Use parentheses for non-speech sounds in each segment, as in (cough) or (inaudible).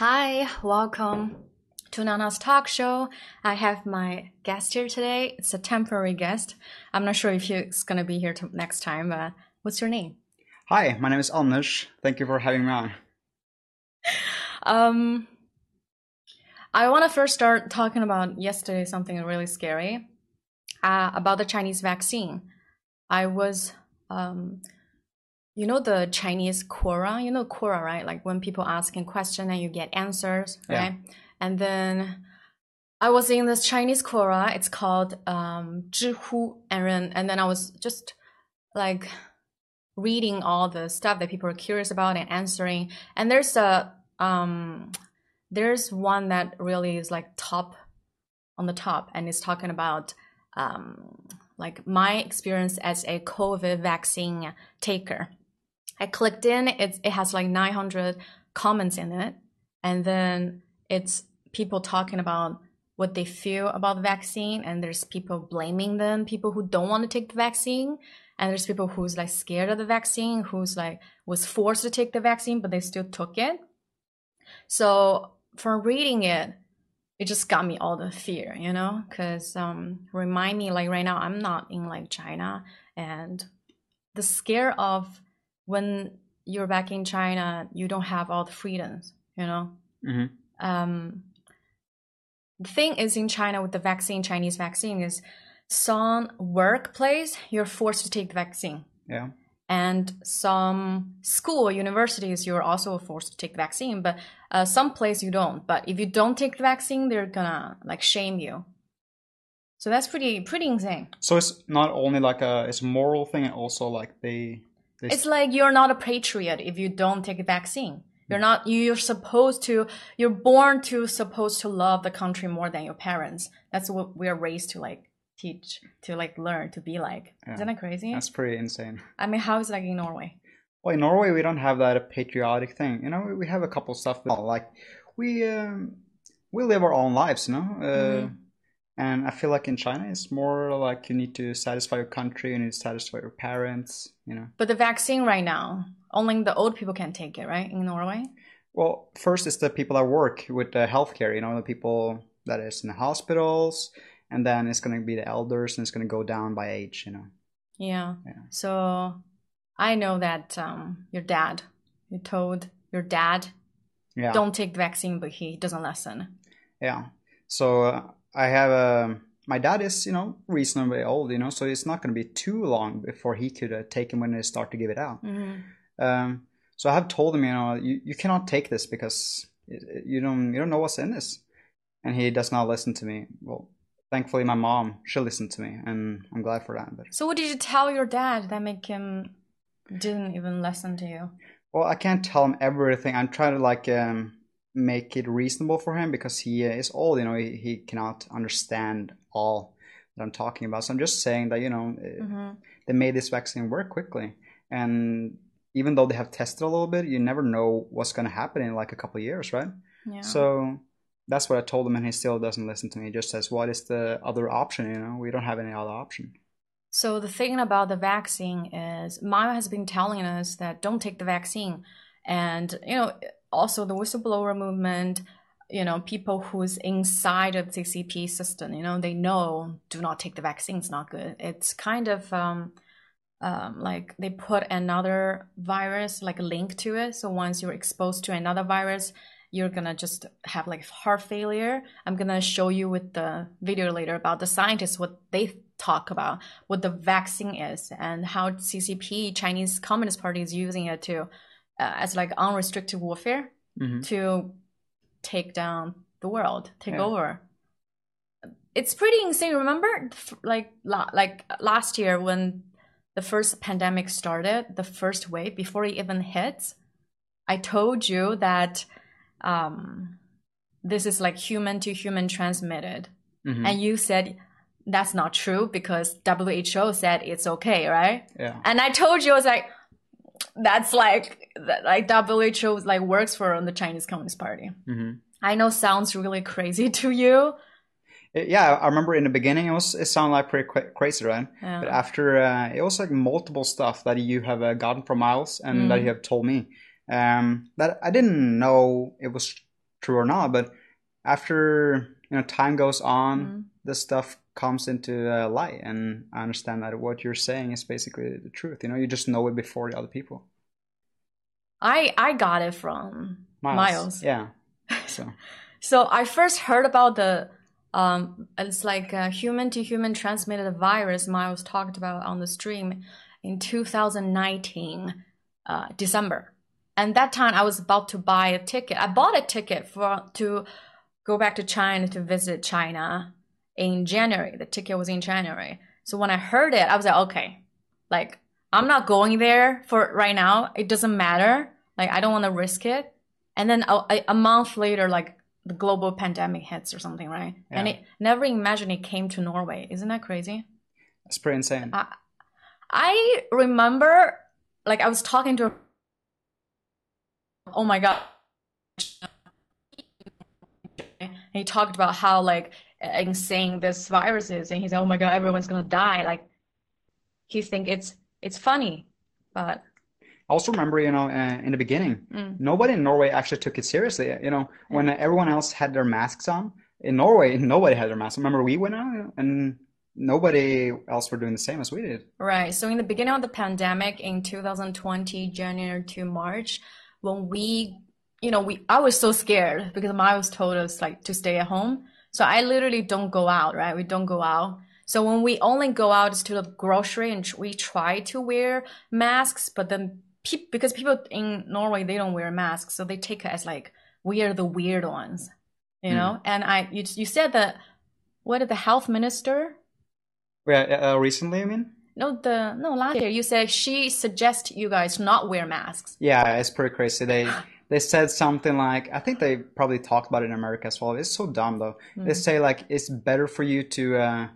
Hi, welcome to Nana's talk show. I have my guest here today. It's a temporary guest. I'm not sure if he's going to be here next time, but what's your name? Hi, my name is Anders. Thank you for having me on. Um, I want to first start talking about yesterday something really scary uh, about the Chinese vaccine. I was, um, you know, the Chinese Quora. You know Quora, right? Like when people ask asking question and you get answers, Yeah. right? And then I was in this Chinese Quora. It's called um, Zhihu, and then and then I was just like reading all the stuff that people are curious about and answering. And there's a um, there's one that really is like top on the top, and it's talking about um, like my experience as a COVID vaccine taker. I clicked in. It's it has like 900 comments in it, and then it's people talking about what they feel about the vaccine, and there's people blaming them, people who don't want to take the vaccine, and there's people who's like scared of the vaccine, who's like was forced to take the vaccine, but they still took it. So from reading it, it just got me all the fear, you know, because um, remind me like right now I'm not in like China, and the scare of when you're back in China, you don't have all the freedoms, you know. hmm Um, the thing is in China with the vaccine, Chinese vaccine is some workplace you're forced to take the vaccine. Yeah. and some school universities you're also forced to take the vaccine but uh, some place you don't. But if you don't take the vaccine they're gonna like shame you. So that's pretty pretty insane. So it's not only like a it's a moral thing, and also like they they it's like you're not a patriot if you don't take a vaccine you're not you're supposed to you're born to supposed to love the country more than your parents that's what we're raised to like teach to like learn to be like Yeah. isn't that crazy that's pretty insane. i mean how is it like in norway Well, in Norway we don't have that patriotic thing. You know, we- we have a couple stuff like we um, we live our own lives, you know. Uh, Mhm. And I feel like in China it's more like you need to satisfy your country, you need to satisfy your parents, you know. But the vaccine right now, only the old people can take it, right? In Norway? Well, first is the people that work with the healthcare, you know, the people that is in the hospitals, and then it's going to be the elders, and it's going to go down by age, you know. Yeah. Yeah. So I know that um, your dad, you told your dad, Yeah. don't take the vaccine, but he doesn't listen. Yeah. So uh, I have a. My dad is, you know, reasonably old, you know, so it's not going to be too long before he could uh, take him when they start to give it out. Mhm. Um, so I have told him, you know, you, you cannot take this because it- you don't you don't know what's in this, and he does not listen to me. Well, thankfully my mom she listened to me, and I'm glad for that. But So what did you tell your dad that make him didn't even listen to you? well, I can't tell him everything. I'm trying to like um, make it reasonable for him because he is old. You know, he, he cannot understand all that I'm talking about. So I'm just saying that you know uh, hmm they made this vaccine work quickly, and even though they have tested a little bit, you never know what's going to happen in like a couple of years, right? Yeah. So that's what I told him, and he still doesn't listen to me. He just says, "What is the other option?" You know, we don't have any other option. So the thing about the vaccine is, Miles has been telling us that don't take the vaccine, and you know, also the whistleblower movement. You know, people who's inside of the CCP system, you know, they know do not take the vaccine. It's not good. It's kind of um, um, like they put another virus, like a link to it. So once you're exposed to another virus, you're gonna just have like heart failure. I'm gonna show you with the video later about the scientists what they talk about what the vaccine is and how CCP Chinese Communist Party is using it to uh, as like unrestricted warfare hmm to take down the world, take Yeah. over. It's pretty insane. Remember, like la- like last year when the first pandemic started, the first wave before it even hits, I told you that um, this is like human to human transmitted, hmm and you said that's not true because WHO said it's okay, right? yeah. And I told you, I was like, that's like, that, like WHO like works for on the Chinese Communist Party. hmm I know sounds really crazy (laughs) to you. Yeah, I remember in the beginning it was it sounded like pretty cra- crazy, right? Yeah. But after uh, it was like multiple stuff that you have uh, gotten from Miles and that Mm. you have told me um, that I didn't know it was true or not. But after you know time goes on, Mhm. This stuff comes into uh, light, and I understand that what you're saying is basically the truth. You know, you just know it before the other people. I I got it from Miles. Yeah. (laughs) So So I first heard about the um, it's like a human to human transmitted virus Miles talked about on the stream in 2019 uh, December, and that time I was about to buy a ticket. I bought a ticket for to go back to China to visit China in January. The ticket was in January. So when I heard it, I was like, okay, like I'm not going there for right now. It doesn't matter. Like I don't want to risk it. And then a, a- month later, like the global pandemic hits or something, right? And it never imagined it came to Norway. Isn't that crazy? it's pretty insane. I, I remember, like I was talking to. Oh my god! And he talked about how like insane this virus is, and he's "Oh my god, everyone's gonna die." Like he think it's it's funny, but I also remember, you know, uh, in the beginning, mm, nobody in Norway actually took it seriously. You know, when everyone else had their masks on, in Norway, nobody had their masks. Remember, we went out and nobody else were doing the same as we did. right. So in the beginning of the pandemic in 2020, January to March, when we, you know, we I was so scared because Miles told us like to stay at home. So I literally don't go out, right? We don't go out. So when we only go out is to the grocery and we try to wear masks, but then peop because people in Norway they don't wear masks, so they take it as like we are the weird ones, you know. And I you you said that what did the health minister? Yeah, uh, recently, I mean. No, the no last year you said she suggests you guys not wear masks. Yeah, it's pretty crazy. They (gasps) (laughs) they said something like I think they probably talked about it in America as well. It's so dumb though. They say like it's better for you to uh,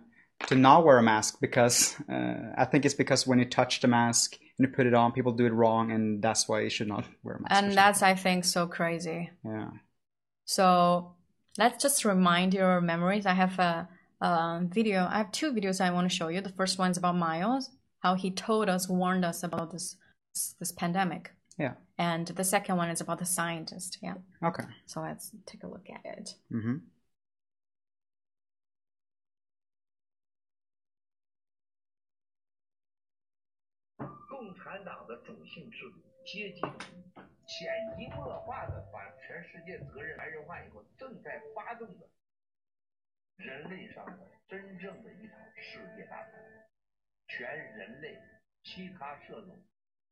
to not wear a mask because uh, I think it's because when you touch the mask and you put it on, people do it wrong, and that's why you should not wear a mask. And that's I think so crazy. yeah. So let's just remind your memories. I have a, a video. I have two videos I want to show you. The first one is about Miles, how he told us, warned us about this this pandemic, Yeah. And the second one is about the scientist. Yeah. Okay. So let's take a look at it. hmm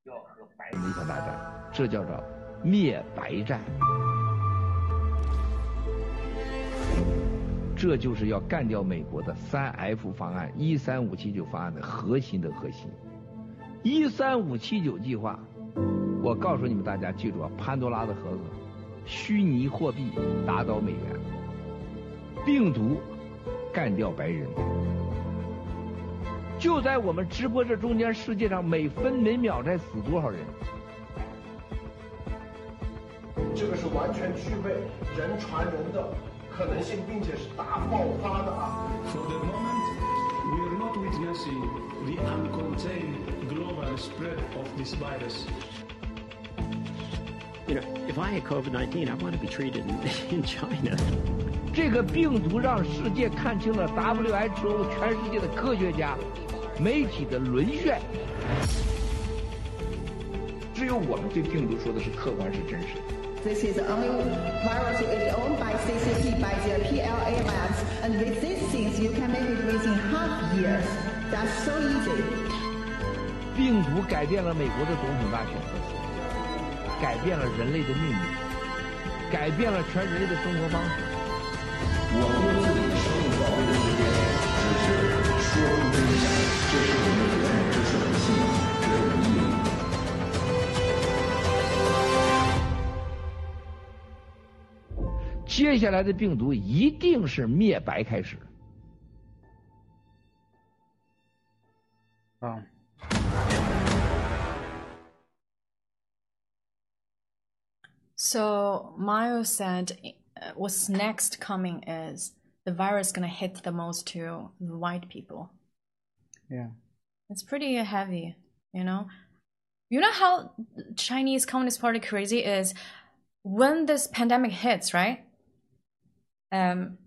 要和白人一场大战，这叫做灭白战。这就是要干掉美国的三 F 方案、一三五七九方案的核心的核心。一三五七九计划，我告诉你们大家，记住啊，潘多拉的盒子，虚拟货币打倒美元，病毒干掉白人。就在我们直播这中间，世界上每分每秒在死多少人？这个是完全具备人传人的可能性，并且是大爆发的啊！For the moment, we are not witnessing the uncontained global spread of this virus. You know, if I had COVID 19, I want to be treated in, in China. 这个病毒让世界看清了 WHO 全世界的科学家、媒体的沦陷。只有我们对病毒说的是客观是真实的。This is the only virus is owned by CCP by their PLA labs, and with these things you can make it within half years. That's so easy. 病毒改变了美国的总统大选改变了人类的命运，改变了全人类的生活方式。接下来的病毒一定是灭白开始。啊。So Miles said, uh, "What's next coming is the virus going to hit the most to the white people." Yeah, it's pretty heavy, you know. You know how Chinese Communist Party crazy is when this pandemic hits, right? Um,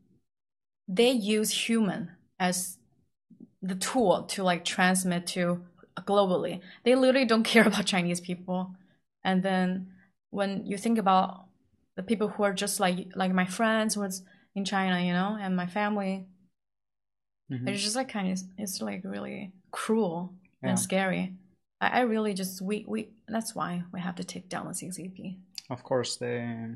they use human as the tool to like transmit to globally. They literally don't (laughs) care about Chinese people. And then when you think about the people who are just like like my friends who was in China, you know, and my family, Mhm. it's just like kind of it's like really cruel Yeah. and scary. I, I really just we we that's why we have to take down the CCP. Of course, they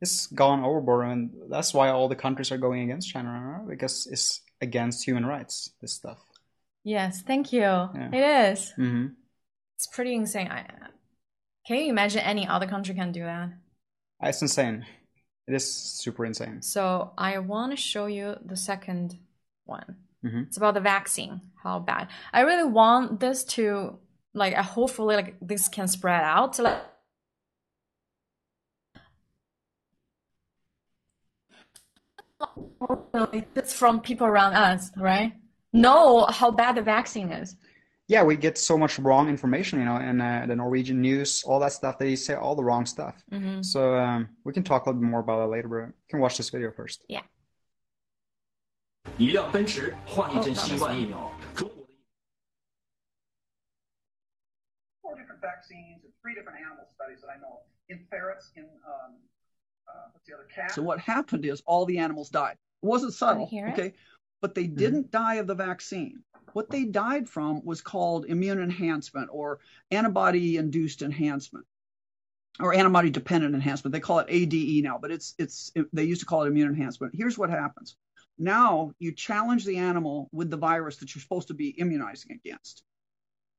it's gone overboard, and that's why all the countries are going against China because it's against human rights. This stuff. Yes, thank you. It is. hmm It's pretty insane. I, can you imagine any other country can do that? It's insane. It is super insane. So I want to show you the second one. Mhm. It's about the vaccine. How bad? I really want this to like. Hopefully like this can spread out. Like, it's from people around us, right? Know how bad the vaccine is. Yeah, we get so much wrong information, you know, in uh, the Norwegian news, all that stuff. They say all the wrong stuff. Mhm. So um, we can talk a little bit more about that later, but you can watch this video first. Yeah. 一辆奔驰换一针新冠疫苗。中国的 four different vaccines and three different animal studies that I know of in ferrets, in um, so what happened is all the animals died. It wasn't subtle, hear it? okay, but they mm-hmm. didn't die of the vaccine. What they died from was called immune enhancement or antibody-induced enhancement or antibody-dependent enhancement. They call it ADE now, but it's it's it, they used to call it immune enhancement. Here's what happens. Now you challenge the animal with the virus that you're supposed to be immunizing against.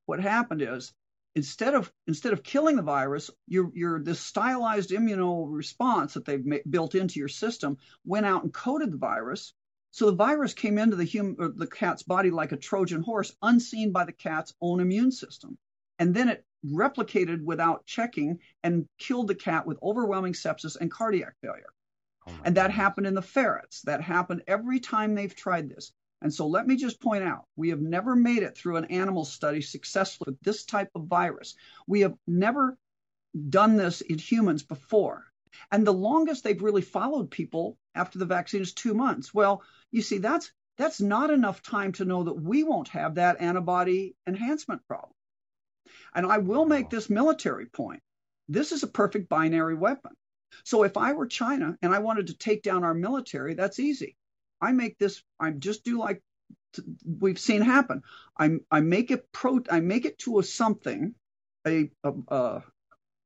What happened is instead of instead of killing the virus, your your this stylized immuno response that they've ma- built into your system went out and coated the virus. So the virus came into the human or the cat's body like a Trojan horse, unseen by the cat's own immune system, and then it replicated without checking and killed the cat with overwhelming sepsis and cardiac failure. Oh and that happened in the ferrets. That happened every time they've tried this. And so let me just point out we have never made it through an animal study successfully with this type of virus. We have never done this in humans before. And the longest they've really followed people after the vaccine is two months. Well, you see, that's that's not enough time to know that we won't have that antibody enhancement problem. And I will make this military point. This is a perfect binary weapon. So if I were China and I wanted to take down our military, that's easy. I make this. I just do like we've seen happen. I I make it pro. I make it to a something, a, a, a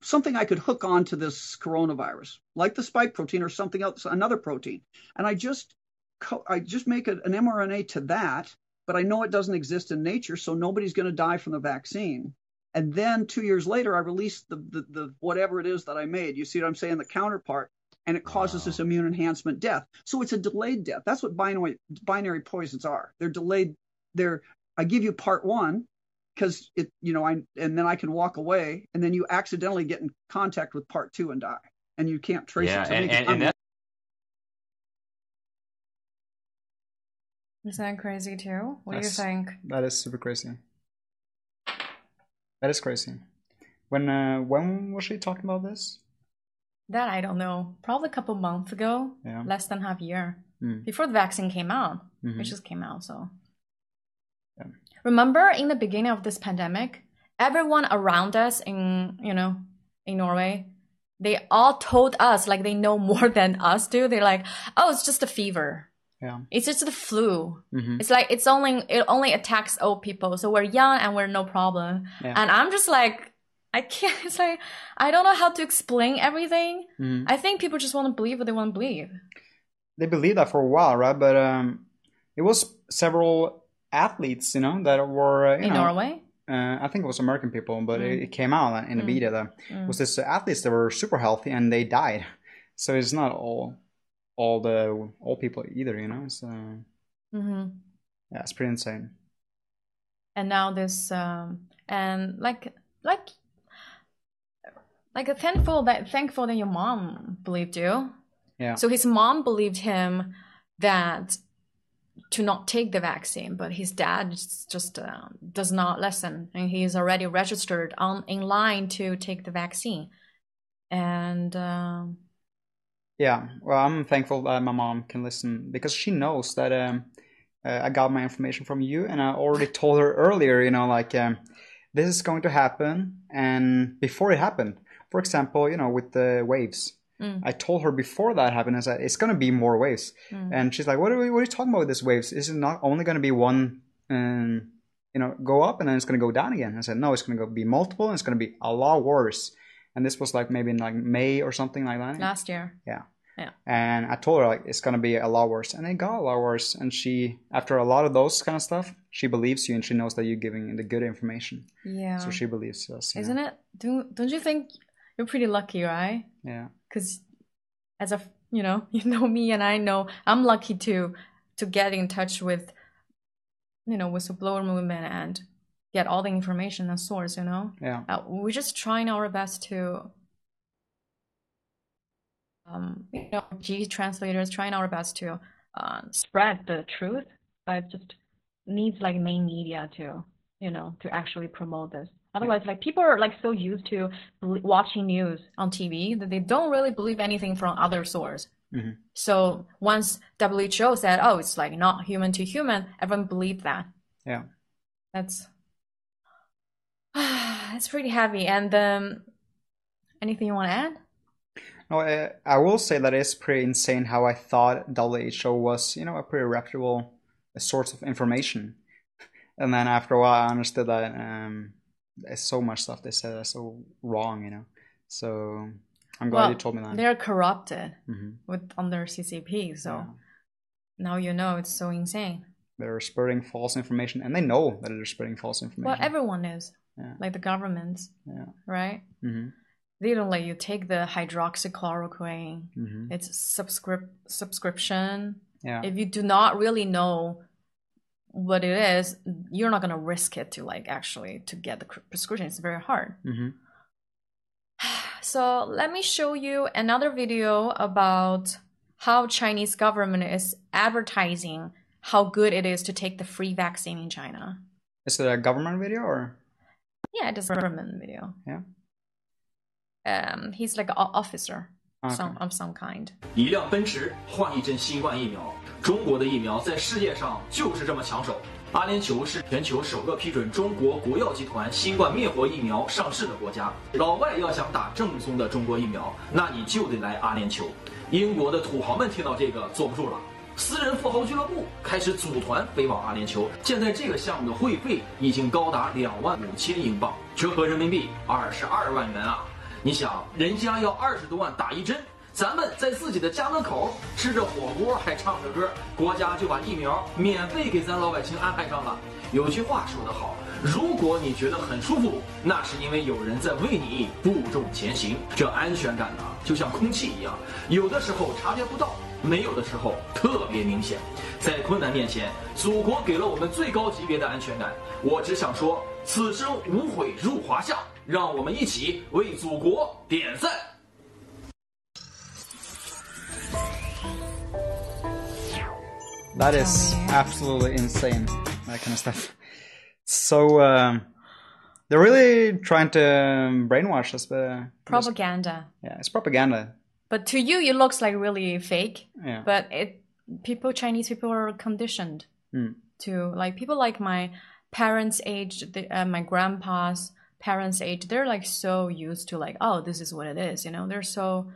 something I could hook onto this coronavirus, like the spike protein or something else, another protein, and I just co- I just make a, an mRNA to that. But I know it doesn't exist in nature, so nobody's going to die from the vaccine. And then two years later, I release the, the, the whatever it is that I made. You see what I'm saying? The counterpart, and it causes this immune enhancement death. So it's a delayed death. That's what binary binary poisons are. They're delayed. They're I give you part one because it you know I and then I can walk away, and then you accidentally get in contact with part two and die, and you can't trace Yeah, it. to and, make and, and that Is that crazy too? What do you think? That is super crazy. That is crazy. When uh, when was she talking about this? That I don't know. Probably a couple months ago. Yeah. Less than half a year. Mm. Before the vaccine came out. Mhm. It just came out, so. Yeah. Remember in the beginning of this pandemic, everyone around us in, you know, in Norway, they all told us like they know (laughs) more than us do. They're like, "Oh, it's just a fever. Yeah. It's just the flu. Mhm. It's like it's only it only attacks old people. So we're young and we're no problem." Yeah. And I'm just like I can't (laughs) it's like I don't know how to explain everything. Mhm. I think people just want to believe what they want to believe. They believe that for a while, right? But um, it was several athletes, you know, that were uh, you In know, Norway? Uh, I think it was American people, but Mm. it, it came out in the Mm. media that Mm. was this athletes that were super healthy and they died. (laughs) So it's not all all the old people either, you know. So hmm yeah, it's pretty insane. and now this um and like like like a thankful that thankful that your mom believed you. Yeah. so his mom believed him that to not take the vaccine but his dad just, just uh, does not listen. And he is already registered on in line to take the vaccine. And um, Yeah, well, I'm thankful that my mom can listen because she knows that um, uh, I got my information from you, and I already told her earlier, you know, like um, this is going to happen, and before it happened, for example, you know, with the waves, Mm. I told her before that happened, I said it's going to be more waves, Mm. and she's like, "What are we? What are you talking about with these waves? Is it not only going to be one?" Um, you know, go up and then it's going to go down again. I said, no, it's going to be multiple and it's going to be a lot worse. And this was like maybe in like May or something like that. last year. Yeah. Yeah. And I told her like it's gonna be a lot worse, and it got a lot worse. And she, after a lot of those kind of stuff, she believes you, and she knows that you're giving the good information. Yeah. So she believes us. Isn't it? Don't don't you think you're pretty lucky, right? Yeah. Because as a you know (laughs) you know me and I know I'm lucky to to get in touch with you know whistleblower movement and get all the information and source. You know. Yeah. Uh, we're just trying our best to um, you know, G translators trying our best to uh, spread the truth, but just needs like main media to, you know, to actually promote this. Otherwise, like people are like so used to watching news on TV that they don't really believe anything from other source. Mhm. So once WHO said, "Oh, it's like not human to human," everyone believed that. Yeah. That's (sighs) it's pretty heavy. And um, anything you want to add? No, I, I will say that it's pretty insane how I thought WHO was, you know, a pretty reputable source of information, and then after a while I understood that um, there's so much stuff they said that's so wrong, you know. So I'm glad well, you told me that. they're corrupted Mhm. with under CCP. So Yeah. now you know it's so insane. They're spreading false information, and they know that they're spreading false information. Well, everyone is Yeah. like the governments, Yeah. right? hmm They don't let you take the hydroxychloroquine. Mhm. It's subscrip- subscription. Yeah. If you do not really know what it is, you're not gonna risk it to like actually to get the prescription. It's very hard. hmm (sighs) So let me show you another video about how Chinese government is advertising how good it is to take the free vaccine in China. Is it a government video or? Yeah, it is a government video. Yeah. Um, he's like an officer. Some of some kind. 一辆奔驰换一针新冠疫苗，中国的疫苗在世界上就是这么抢手。阿联酋是全球首个批准中国国药集团新冠灭活疫苗上市的国家。老外要想打正宗的中国疫苗，那你就得来阿联酋。英国的土豪们听到这个坐不住了，私人富豪俱乐部开始组团飞往阿联酋。现在这个项目的会费已经高达两万五千英镑，折合人民币二十二万元啊！你想，人家要二十多万打一针，咱们在自己的家门口吃着火锅还唱着歌，国家就把疫苗免费给咱老百姓安排上了。有句话说得好，如果你觉得很舒服，那是因为有人在为你负重前行。这安全感呢，就像空气一样，有的时候察觉不到，没有的时候特别明显。在困难面前，祖国给了我们最高级别的安全感。我只想说，此生无悔入华夏。让我们一起为祖国点赞。 That is absolutely insane. That kind of stuff. So um, they're really trying to um, brainwash us, but Propaganda. yeah, it's propaganda. But to you, it looks like really fake. Yeah. But it, people, Chinese people are conditioned Mm. to like people like my parents' age, the, uh, my grandpa's parents' age. They're like so used to like, oh, this is what it is. You know, they're so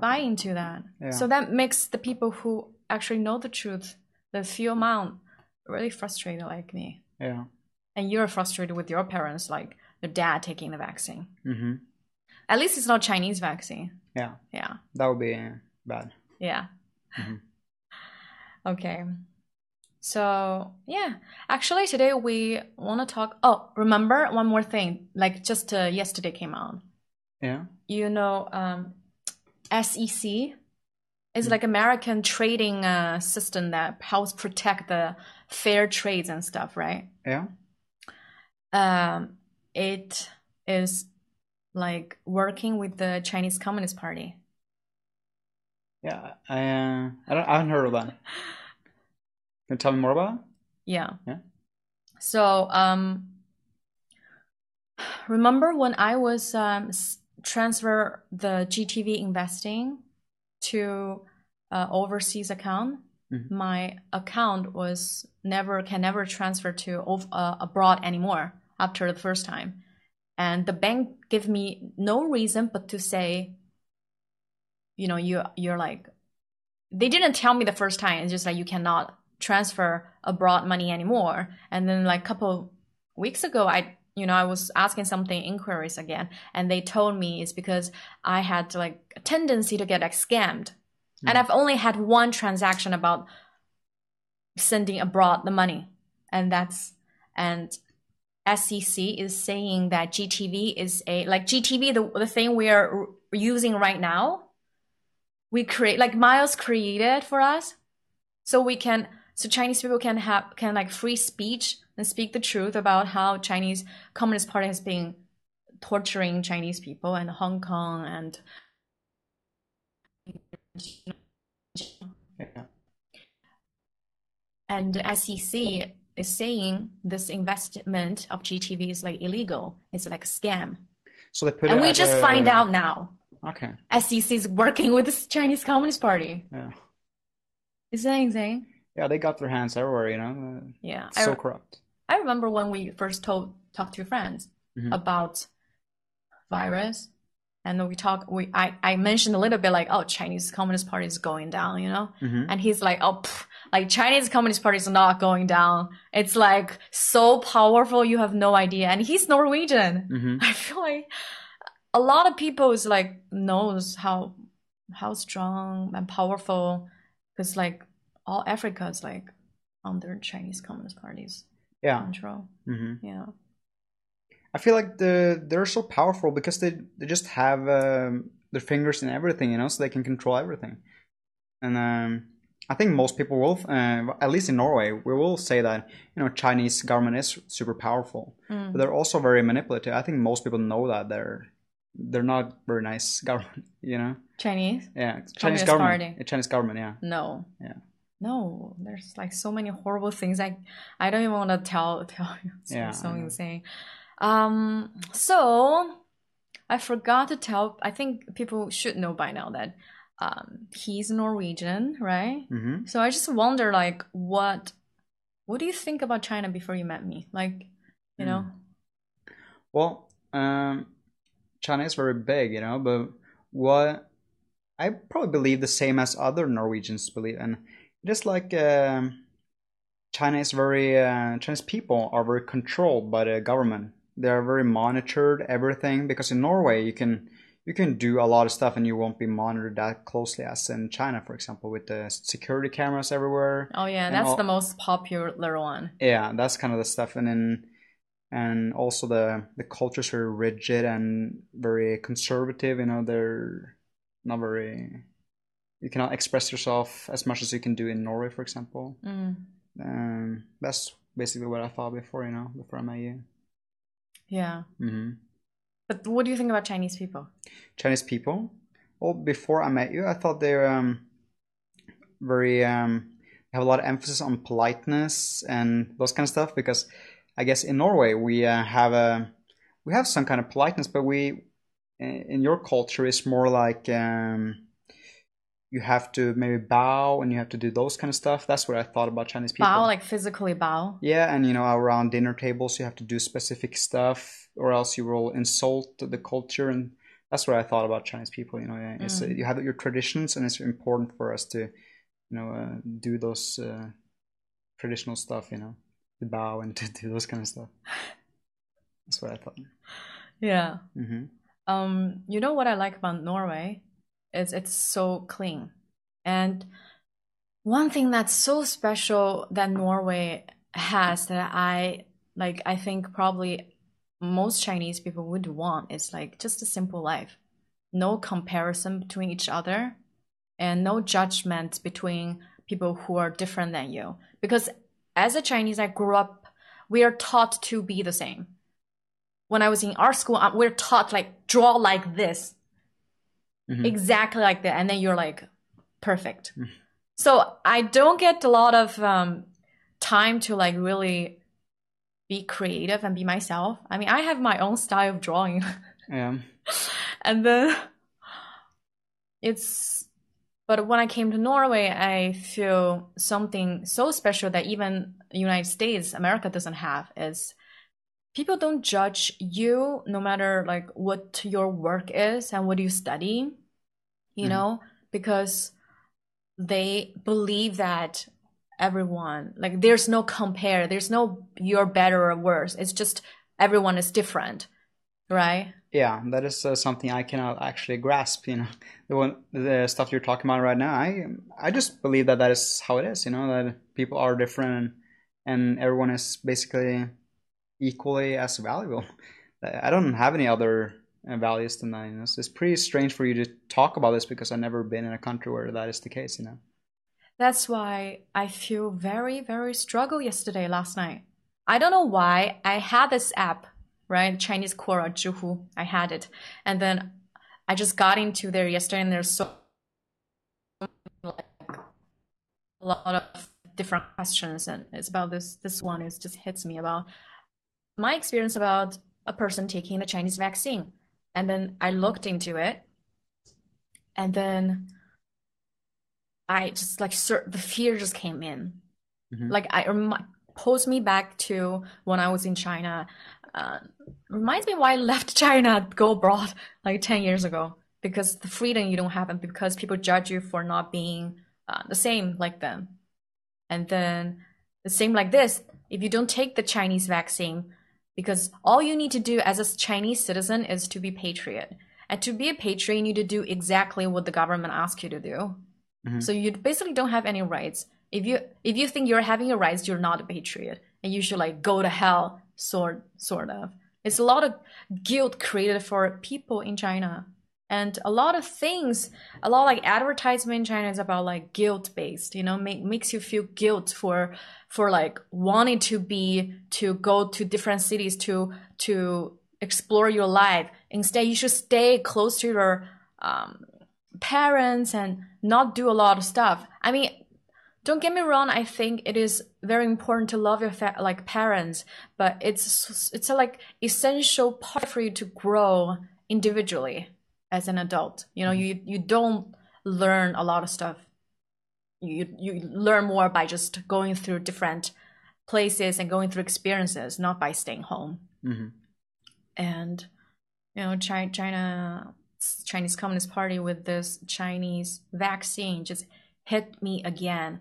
buy into that. Yeah. So that makes the people who actually know the truth, the few amount, really frustrated like me. Yeah. And you're frustrated with your parents, like the dad taking the vaccine. hmm At least it's not Chinese vaccine. Yeah. Yeah. That would be bad. Yeah. Mhm. Okay. So, yeah. Actually, today we want to talk. Oh, remember one more thing. Like just uh, yesterday came out. Yeah. You know, um, SEC is like American trading uh, system that helps protect the fair trades and stuff, right? Yeah. Um, it is like working with the Chinese Communist Party. Yeah. I uh, I don't I haven't heard of that. (laughs) Can you tell me more about it? Yeah. Yeah. So, um, remember when I was um, transfer the GTV investing to uh, overseas account, Mhm. my account was never can never transfer to uh, abroad anymore after the first time, and the bank give me no reason but to say, you know, you you're like, they didn't tell me the first time. It's just like you cannot transfer abroad money anymore. And then like a couple weeks ago, I you know I was asking something inquiries again, and they told me it's because I had like a tendency to get like scammed, and hmm. I've only had one transaction about sending abroad the money, and that's and SEC is saying that GTV is a like GTV the the thing we are r- using right now. We create like Miles created for us, so we can so Chinese people can have can like free speech and speak the truth about how Chinese Communist Party has been torturing Chinese people and Hong Kong and Yeah. and SEC is saying this investment of GTV is like illegal. It's like a scam. So they put and we just a- find out now. Okay. SEC is working with the Chinese Communist Party. Yeah. Is that insane? Yeah, they got their hands everywhere, you know. Yeah. So I, corrupt. I remember when we first told talked to friends Mhm. about virus, and we talk. We I I mentioned a little bit like, oh, Chinese Communist Party is going down, you know, Mhm. and he's like, oh, pff, like Chinese Communist Party is not going down. It's like so powerful, you have no idea. And he's Norwegian. Mhm. (laughs) I feel like a lot of people is like knows how how strong and powerful because like all Africa is like under Chinese Communist Party's Yeah. control. hmm Yeah. I feel like the they're so powerful because they they just have um, their fingers in everything, you know, so they can control everything. And um, I think most people will, uh, at least in Norway, we will say that you know Chinese government is super powerful, Mm. but they're also very manipulative. I think most people know that they're they're not very nice (laughs) government, you know. Chinese? Yeah, Chinese Communist government. Party. Chinese government, yeah. No. Yeah. No, there's like so many horrible things. I I don't even want to tell (laughs) tell you. It's Yeah, so insane. Um. So I forgot to tell. I think people should know by now that um he's Norwegian, right? hmm So I just wonder, like, what what do you think about China before you met me? Like, you know, Well, um, China is very big, you know, but what I probably believe the same as other Norwegians believe, and just like um, China is very uh, Chinese people are very controlled by the government. They are very monitored everything because in Norway you can you can do a lot of stuff and you won't be monitored that closely as in China, for example, with the security cameras everywhere. oh yeah, that's all- the most popular one. yeah that's kind of the stuff and then and also the the culture's very rigid and very conservative you know they're not very you cannot express yourself as much as you can do in norway for example. Mm. um that's basically what i thought before you know before i met you. Yeah, hmm but what do you think about Chinese people? chinese people? Well before i met you i thought they're um very um have a lot of emphasis on politeness and those kind of stuff because I guess in Norway we uh, have a we have some kind of politeness, but we in your culture is more like um, you have to maybe bow and you have to do those kind of stuff. That's what I thought about Chinese people. Bow, like physically bow. yeah, and you know around dinner tables you have to do specific stuff, or else you will insult the culture, and that's what I thought about Chinese people. You know, yeah, it's, Mm. you have your traditions, and it's important for us to, you know, uh, do those uh, traditional stuff. You know, to bow and (laughs) to do those kind of stuff. That's what I thought. Yeah. hmm Um, you know what I like about Norway is it's so clean. And one thing that's so special that Norway has that I like I think probably most Chinese people would want is like just a simple life. No comparison between each other and no judgment between people who are different than you. Because as a Chinese I grew up we are taught to be the same when I was in art school, uh, we're taught like draw like this, Mhm. exactly like that, and then you're like perfect. So I don't get a lot of um, time to like really be creative and be myself. I mean, I have my own style of drawing, (laughs) Yeah. and then it's but when I came to Norway, I feel something so special that even United States, America doesn't have is people don't judge you no matter like what your work is and what you study, you Mhm. know, because they believe that everyone like there's no compare, there's no you're better or worse. It's just everyone is different, right? Yeah, that is uh, something I cannot actually grasp. You know, the one, the stuff you're talking about right now. I I just believe that that is how it is. You know, that people are different and everyone is basically equally as valuable. (laughs) I don't have any other uh, values than that. It's pretty strange for you to talk about this because I've never been in a country where that is the case. You know. That's why I feel very, very struggle yesterday, last night. I don't know why. I had this app, right? Chinese Quora, Zhihu. I had it. And then I just got into there yesterday and there's so like a lot of different questions and it's about this this one is just hits me about my experience about a person taking the Chinese vaccine. And then I looked into it and then I just like the fear just came in. Mhm. Like I rem- pulls me back to when I was in China. Uh, reminds me why I left China, go abroad like 10 years ago because the freedom you don't have and because people judge you for not being uh, the same like them. And then the same like this, if you don't take the Chinese vaccine, because all you need to do as a Chinese citizen is to be patriot. And to be a patriot, you need to do exactly what the government asks you to do. Mhm. So you basically don't have any rights. If you if you think you're having your rights, you're not a patriot, and you should like go to hell, sort sort of. It's a lot of guilt created for people in China, and a lot of things, a lot like advertisement in China is about like guilt based. You know, make, makes you feel guilt for for like wanting to be to go to different cities to to explore your life. Instead, you should stay close to your um, parents and not do a lot of stuff. I mean, don't get me wrong. I think it is very important to love your fa- like parents, but it's it's a like essential part for you to grow individually as an adult. You know, you you don't learn a lot of stuff. You you learn more by just going through different places and going through experiences, not by staying home hmm and you know China, China Chinese Communist Party with this Chinese vaccine just hit me again,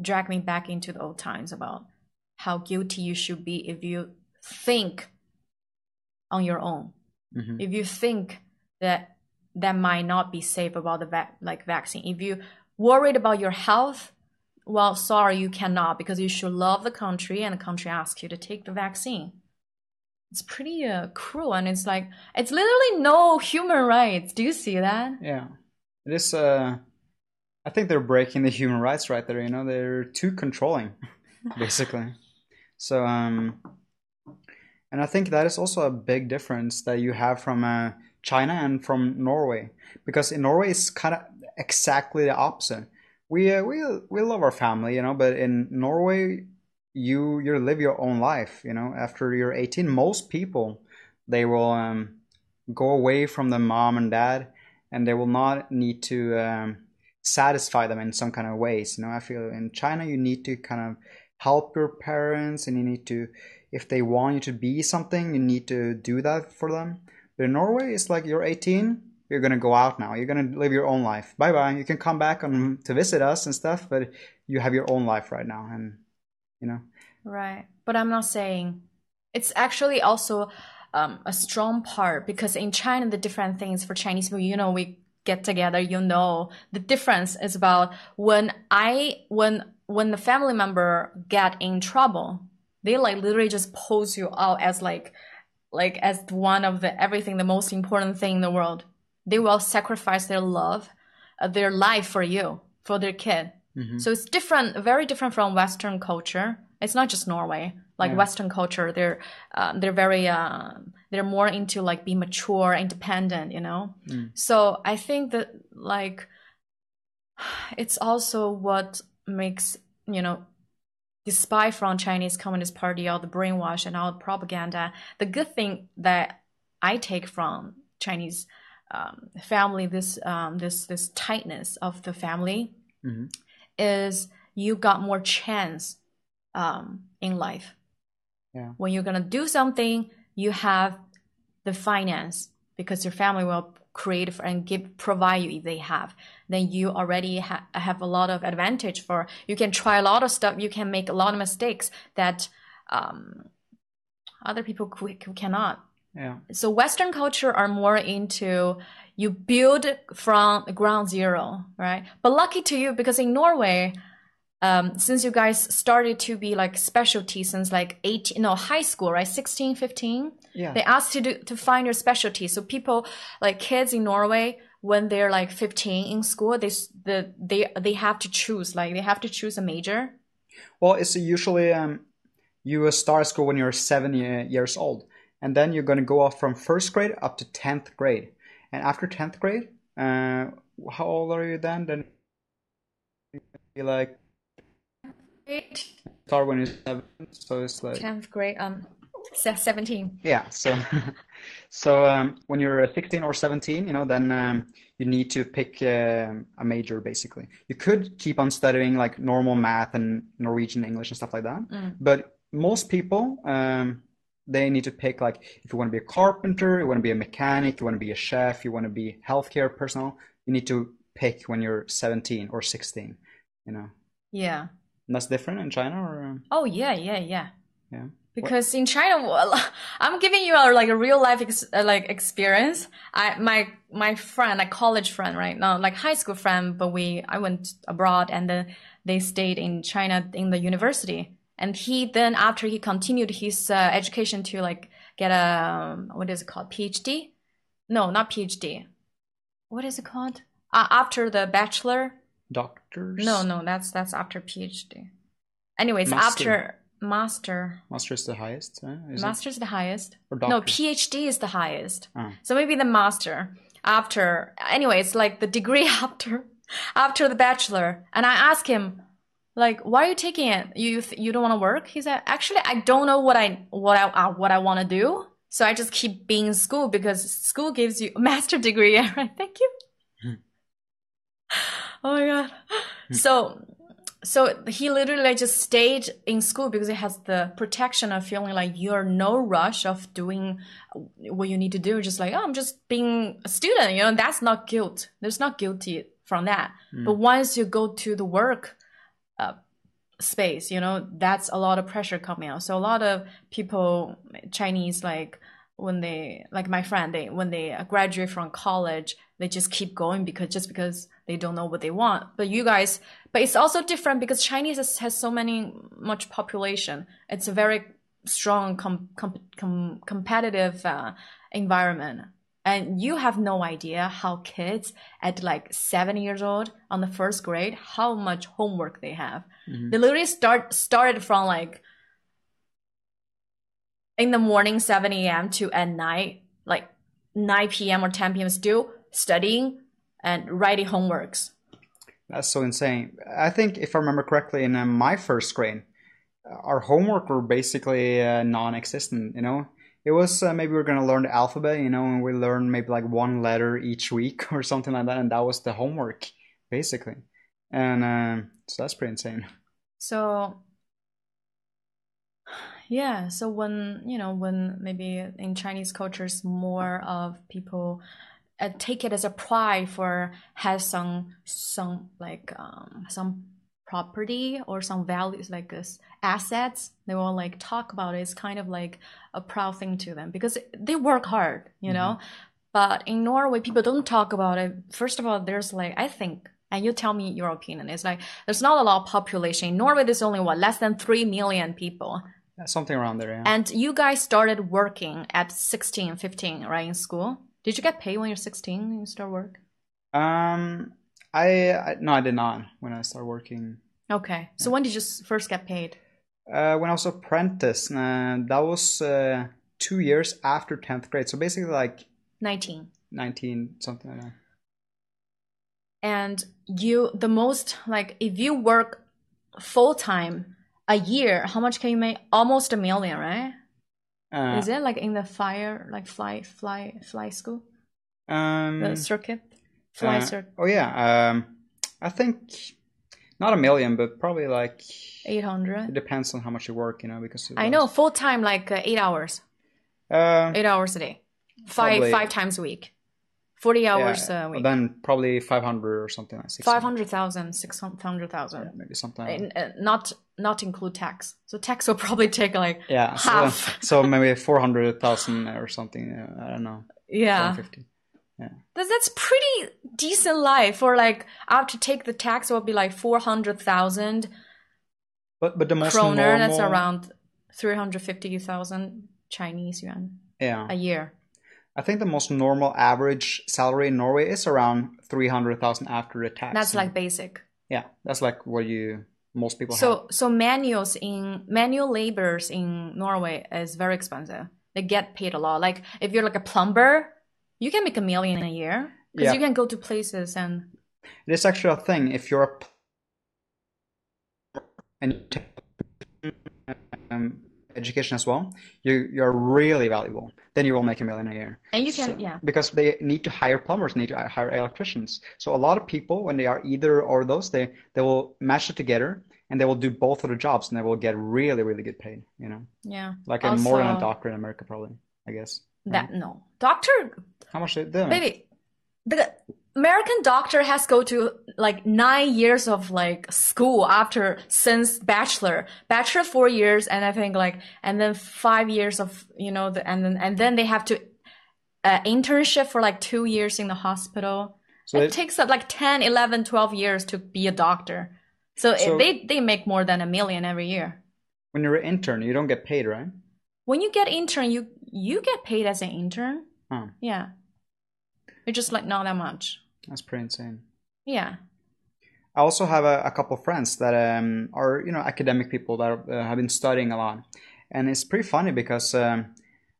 drag me back into the old times about how guilty you should be if you think on your own. hmm If you think that that might not be safe about the vac- like vaccine, if you worried about your health, well, sorry, you cannot because you should love the country and the country asks you to take the vaccine it's pretty uh, cruel and it's like it's literally no human rights do you see that Yeah, it is. Uh, I think they're breaking the human rights right there. You know, they're too controlling, (laughs) basically. So, um, and I think that is also a big difference that you have from uh, China and from Norway, because in Norway it's kind of exactly the opposite. We uh, we we love our family, you know, but in Norway you you live your own life. You know, after you're 18, most people they will um, go away from the mom and dad and they will not need to um, satisfy them in some kind of ways. You know, I feel in China you need to kind of help your parents, and you need to, if they want you to be something, you need to do that for them. In Norway, it's like you're 18, you're gonna go out now. You're gonna live your own life. Bye bye. You can come back and to visit us and stuff, but you have your own life right now, and you know. right but i'm not saying it's actually also um, a strong part because in china the different things for chinese people you know we get together you know the difference is about when i when when the family member get in trouble they like literally just pose you out as like like as one of the everything the most important thing in the world they will sacrifice their love uh, their life for you for their kid Mhm. so it's different very different from western culture it's not just norway like Yeah. western culture they're uh, they're very uh, they're more into like being mature independent you know Mm. so i think that like (sighs) it's also what makes you know the spy from Chinese Communist Party, all the brainwash and all the propaganda. The good thing that I take from Chinese um, family, this um, this this tightness of the family Mhm. is you got more chance um, in life. Yeah. When you're gonna do something, you have the finance because your family will create f- and give provide you if they have. Then you already ha- have a lot of advantage for. You can try a lot of stuff. You can make a lot of mistakes that um, other people cannot Yeah. so western culture are more into you build from ground zero right but lucky to you because in norway um, since you guys started to be like specialty since like 18 no high school right 16 15 Yeah. they asked you to, to find your specialty so people like kids in norway when they're like 15 in school they the, they they have to choose like they have to choose a major Well, it's usually um, you start school when you're seven years old, and then you're going to go off from first grade up to tenth grade. And after tenth grade, uh, how old are you then? Then you like Eight. start when you're seven, so it's like 10th grade um se- 17 yeah. So (laughs) so um, when you're uh, 16 or 17, you know, then um, you need to pick um a major. Basically, you could keep on studying like normal math and Norwegian English and stuff like that. Mm. But most people, um, they need to pick like if you want to be a carpenter, you want to be a mechanic, you want to be a chef, you want to be healthcare personnel, you need to pick when you're 17 or 16, you know. yeah And that's different in China or um, Oh yeah, yeah, yeah. yeah. Because in China, (laughs) I'm giving you a, like a real life ex- uh, like experience. I my my friend, a college friend, right now, like high school friend, but we I went abroad and then they stayed in China in the university. And he then after he continued his uh, education to like get a um, what is it called PhD? No, not PhD. What is it called? Uh, after the bachelor. Doctors? No, no, that's that's after PhD. Anyways, Master. after master, Master is the highest, uh, is it? master's the highest. No. PhD is the highest. Oh. So maybe the master after. Anyway, it's like the degree (laughs) after after the bachelor. And I asked him, like, why are you taking it? You th- you don't want to work? He said, actually, I don't know what I what I uh, what I want to do. So I just keep being in school because school gives you a (laughs) master degree. right? (laughs) Thank you. oh my god. So so he literally like just stayed in school because it has the protection of feeling like you're no rush of doing what you need to do. Just like oh i'm just being a student you know that's not guilt. There's not guilty from that. Mm. but once you go to the work uh, space you know that's a lot of pressure coming out. So a lot of people chinese like when they like my friend they when they graduate from college they just keep going because just because they don't know what they want. But you guys but it's also different because chinese has, has so many much population. It's a very strong com, com, com, competitive uh, environment. And you have no idea how kids at like seven years old on the first grade how much homework they have. Mhm. they literally start started from like in the morning 7 a.m to at night like 9 p.m or 10 p.m still studying and writing homeworks That's so insane. I think if I remember correctly, in uh, my first grade, uh, our homework were basically uh, non-existent. You know, it was uh, maybe we are gonna learn the alphabet. You know, and we learned maybe like one letter each week (laughs) or something like that, and that was the homework basically. And um so that's pretty insane. So yeah, so when you know when maybe in Chinese cultures more of people uh, take it as a pride for has some some like um some property or some values like this assets. They will like talk about it. It's kind of like a proud thing to them because they work hard you know? But in norway people don't talk about it. First of all there's like i think and you tell me your opinion it's like there's not a lot of population. In norway there's only what less than 3 million people. Something around there. Yeah. and you guys started working at 16 15 right in school did you get paid when you're 16 and you start work? Um, I, I no, I did not when I started working. okay. So when did you first get paid? Uh, when I was apprentice, uh, that was uh, two years after tenth grade. So basically, like 19 nineteen something like that. and you the most like if you work full time a year how much can you make? Almost a million right Uh, is it like in the fire like fly fly fly school? Um, The circuit, fly uh, circuit, Oh yeah. Um, I think not a million, but probably like eight hundred. it depends on how much you work, you know, because I know full time like uh, eight hours, Uh, eight hours a day, five Probably- five times a week, forty hours yeah, a week. Then probably five hundred or something like six. Five hundred thousand, six hundred thousand. maybe something. Like that. And, uh, not not include tax. So tax will (laughs) probably take like Yeah, so, half. so maybe four hundred thousand or something. uh, I don't know. Yeah. 450. Yeah. That's, that's pretty decent life. Or like after take the tax, it will be like four hundred thousand But but the most kroner. normal. That's around three hundred fifty thousand Chinese yuan Yeah. a year. I think the most normal average salary in Norway is around three hundred thousand after the tax. That's like basic. yeah, that's like what you most people have. So so manuals in manual labors in Norway is very expensive. They get paid a lot. Like if you're like a plumber, you can make a million a year because Yeah. you can go to places and It is actually a thing. If you're a and you take um, education as well, you you're really valuable. Then you will make a million a year. and you can So- yeah. because they need to hire plumbers, need to hire electricians. So a lot of people, when they are either or those, they they will mash it together and they will do both of the jobs and they will get really really good paid. You know, Yeah. like a, more than a doctor in America probably. I guess. That no doctor How much they do? baby the american doctor has go to like nine years of like school after since bachelor. Bachelor four years and i think like and then five years of you know the and then and then they have to uh, internship for like two years in the hospital. So it it- takes up like 10 11 12 years to be a doctor. So, it- they they make more than a million every year. When you're an intern, you don't get paid, right? when you get intern you you get paid as an intern. Oh, yeah. It's just like not that much that's pretty insane. yeah I also have a, a couple friends that um, are you know academic people that uh, have been studying a lot, and it's pretty funny because um,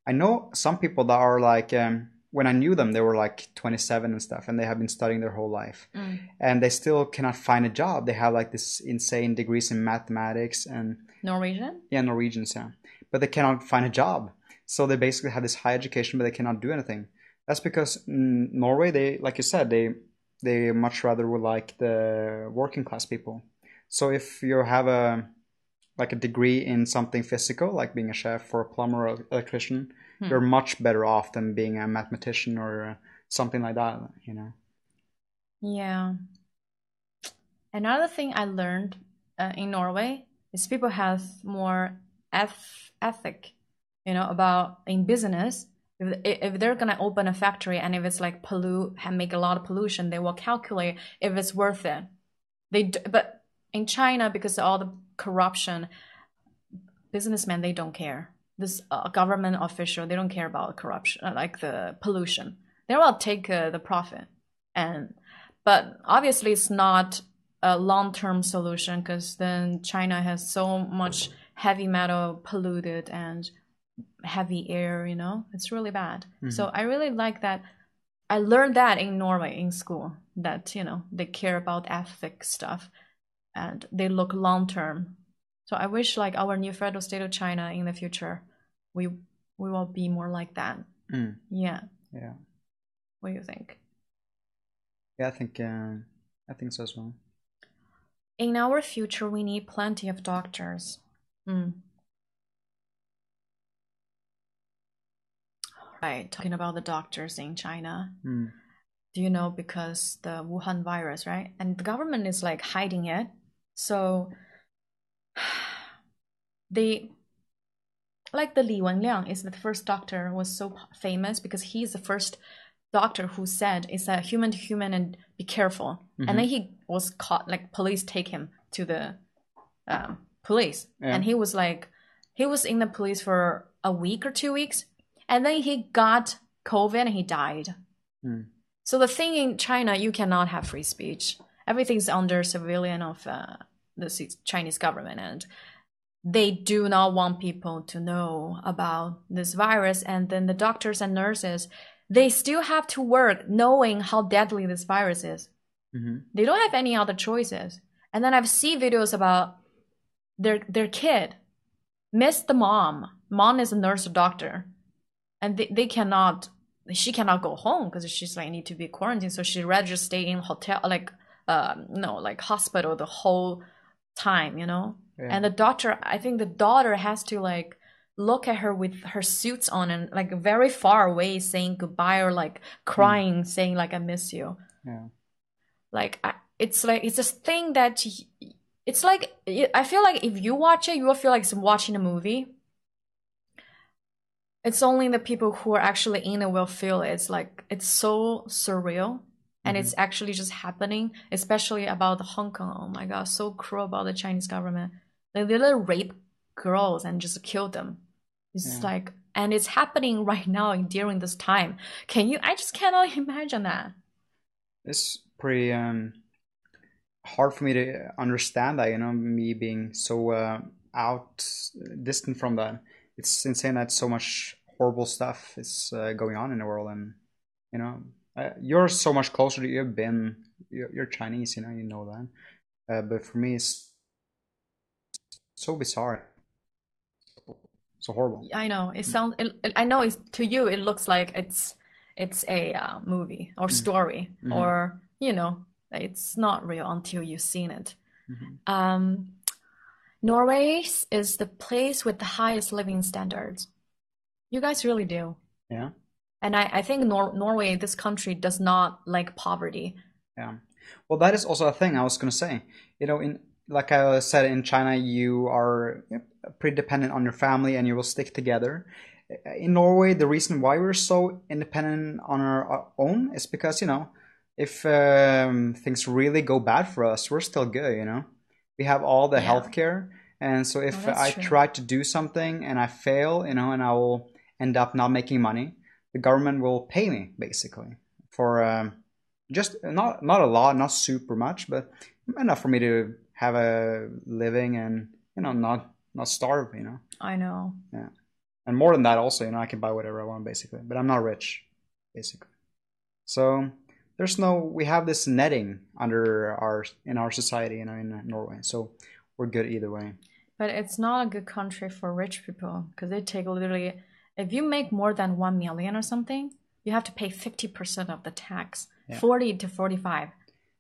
I know some people that are like um, when I knew them they were like 27 and stuff, and they have been studying their whole life, Mm. and they still cannot find a job. They have like this insane degrees in mathematics and norwegian yeah Norwegians yeah, but they cannot find a job. So they basically have this high education, but they cannot do anything. That's because Norway, they like you said, they they much rather would like the working class people. So if you have a like a degree in something physical, like being a chef or a plumber or electrician, Hmm. you're much better off than being a mathematician or uh, something like that. You know. Yeah. Another thing I learned uh, in Norway is people have more eth- ethic, you know, about in business. If, if they're gonna open a factory and if it's like pollute and make a lot of pollution, they will calculate if it's worth it. They d- but in China because of all the corruption, businessmen they don't care. This uh, government official they don't care about corruption, uh, like the pollution. They will take uh, the profit and but obviously it's not a long-term solution because then china has so much heavy metal polluted and heavy air you know? It's really bad. So i really like that. I learned that in norway in school that you know they care about ethic stuff and they look long term so i wish like our new federal state of china in the future we we will be more like that. Mm, yeah. Yeah. what do you think? Yeah, I think uh, I think so as well. in our future we need plenty of doctors. Mm. Right talking about the doctors in china. Mm. do you know because the wuhan virus right? And the government is like hiding it. So (sighs) they like the li wenliang is the first doctor was so famous because he's the first doctor who said it's a human to human and be careful. And then he was caught like police take him to the um, police. Yeah. and he was like he was in the police for a week or two weeks and then he got covid and he died. Mm. so the thing in china you cannot have free speech. Everything's under civilian of uh, the chinese government. And they do not want people to know about this virus. And then the doctors and nurses they still have to work knowing how deadly this virus is. Hmm they don't have any other choices. And then i've seen videos about their their kid missed the mom. Mom is a nurse or doctor and they, they cannot she cannot go home because she's like need to be quarantined. So she rather stay in hotel, like um, no, like hospital the whole time, you know. Yeah. And the doctor, I think the daughter has to like look at her with her suits on and like very far away, saying goodbye or like crying, saying like I miss you. Yeah. Like I, it's like it's this thing that y- it's like I feel like if you watch it, you will feel like watching a movie. It's only the people who are actually in it will feel it. It's like it's so surreal, and it's actually just happening. Especially about Hong Kong. Oh my god, so cruel about the Chinese government. They literally rape girls and just kill them. It's Yeah. like, and it's happening right now during this time. Can you? I just cannot (laughs) imagine that. it's pretty um hard for me to understand that you know me being so uh, out distant from that it's insane that so much horrible stuff is uh, going on in the world and you know uh, you're so much closer to you've been you're, you're chinese you know you know that uh, but for me it's so bizarre so horrible I know it sounds. I know it's to you. It looks like it's it's a uh, movie or story Mhm. or you know it's not real until you've seen it. Mhm. Um, Norway is the place with the highest living standards. You guys really do, yeah and I I think Nor- Norway, this country, does not like poverty. Yeah. Well, that is also a thing I was going to say. You know, in like I said, in China, you are pretty dependent on your family and you will stick together. In Norway, the reason why we're so independent on our, own is because, you know, if um, things really go bad for us, we're still good, you know? We have all the Yeah. healthcare. And so if Oh, I true. try to do something and I fail, you know, and I will end up not making money, the government will pay me basically for um, just not not a lot, not super much, but enough for me to have a living and you know not not starve, you know. I know. Yeah, and more than that, also, you know, I can buy whatever I want basically, but I'm not rich, basically. So there's no we have this netting under our in our society, you know, in Norway. So we're good either way. But it's not a good country for rich people because they take literally, if you make more than 1 million or something, you have to pay 50% of the tax, Yeah. 40 to 45,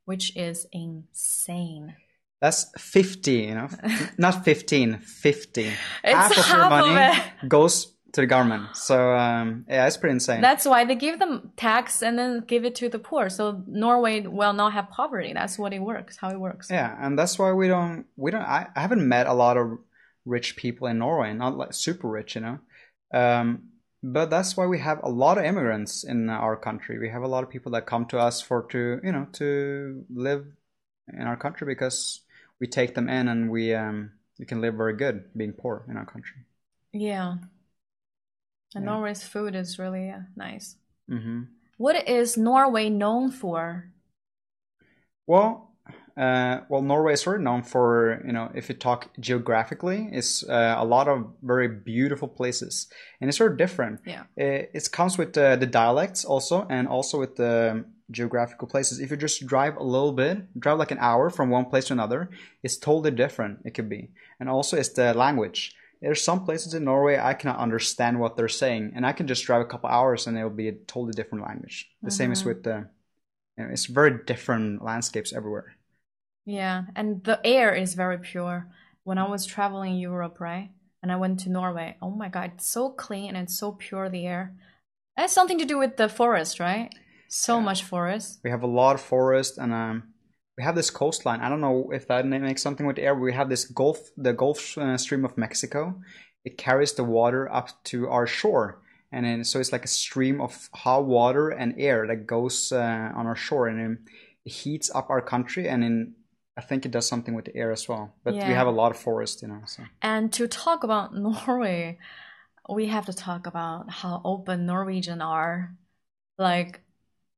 which is insane. That's 50, you know, (laughs) not 15, 50. It's half of your half of money it. goes to the government. So um, yeah, it's pretty insane. That's why they give them tax and then give it to the poor. So Norway will not have poverty. That's what it works, how it works. Yeah, and that's why we don't we don't I, I haven't met a lot of rich people in Norway, not like super rich, you know. Um, but that's why we have a lot of immigrants in our country. We have a lot of people that come to us for to you know to live in our country because we take them in and we um we can live very good being poor in our country. Yeah. And Yeah. Norway's food is really uh, nice. hmm What is Norway known for? Well, uh, well, Norway is sort of known for you know if you talk geographically, it's uh, a lot of very beautiful places, and it's sort of different. Yeah. It, it comes with uh, the dialects also, and also with the geographical places. If you just drive a little bit, drive like an hour from one place to another, it's totally different. It could be, and also it's the language. There's some places in Norway I cannot understand what they're saying, and I can just drive a couple hours and it'll be a totally different language. The same as Mhm. with the, you know, it's very different landscapes everywhere. Yeah, and the air is very pure. When I was traveling Europe, right, and I went to Norway, oh my God, it's so clean and so pure the air. It has something to do with the forest, right? So much forest. We have a lot of forest and um, we have this coastline. I don't know if that makes something with the air. We have this Gulf, the Gulf uh, Stream of Mexico. It carries the water up to our shore, and then, so it's like a stream of hot water and air that goes uh, on our shore, and it heats up our country. And then I think it does something with the air as well. But we have a lot of forest, you know. So And to talk about (laughs) Norway, we have to talk about how open Norwegian are, like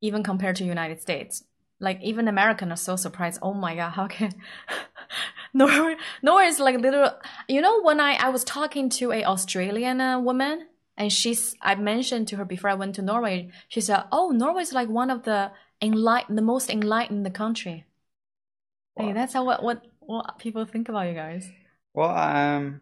even compared to United States. Like even American are so surprised. Oh my god, how can (laughs) Norway? Norway is like little. You know, when I I was talking to a Australian uh, woman, and she's I mentioned to her before I went to Norway. She said, "Oh, Norway is like one of the enlightened, the most enlightened country." Hey, that's how what what what people think about you guys. Well, um,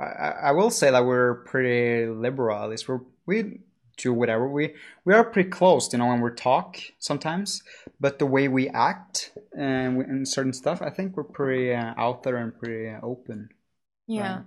I, I will say that we're pretty liberal. At least we're we to whatever we we are pretty close, you know, when we talk sometimes, but the way we act and uh, in certain stuff, I think we're pretty uh, out there and pretty uh, open. Yeah. Right?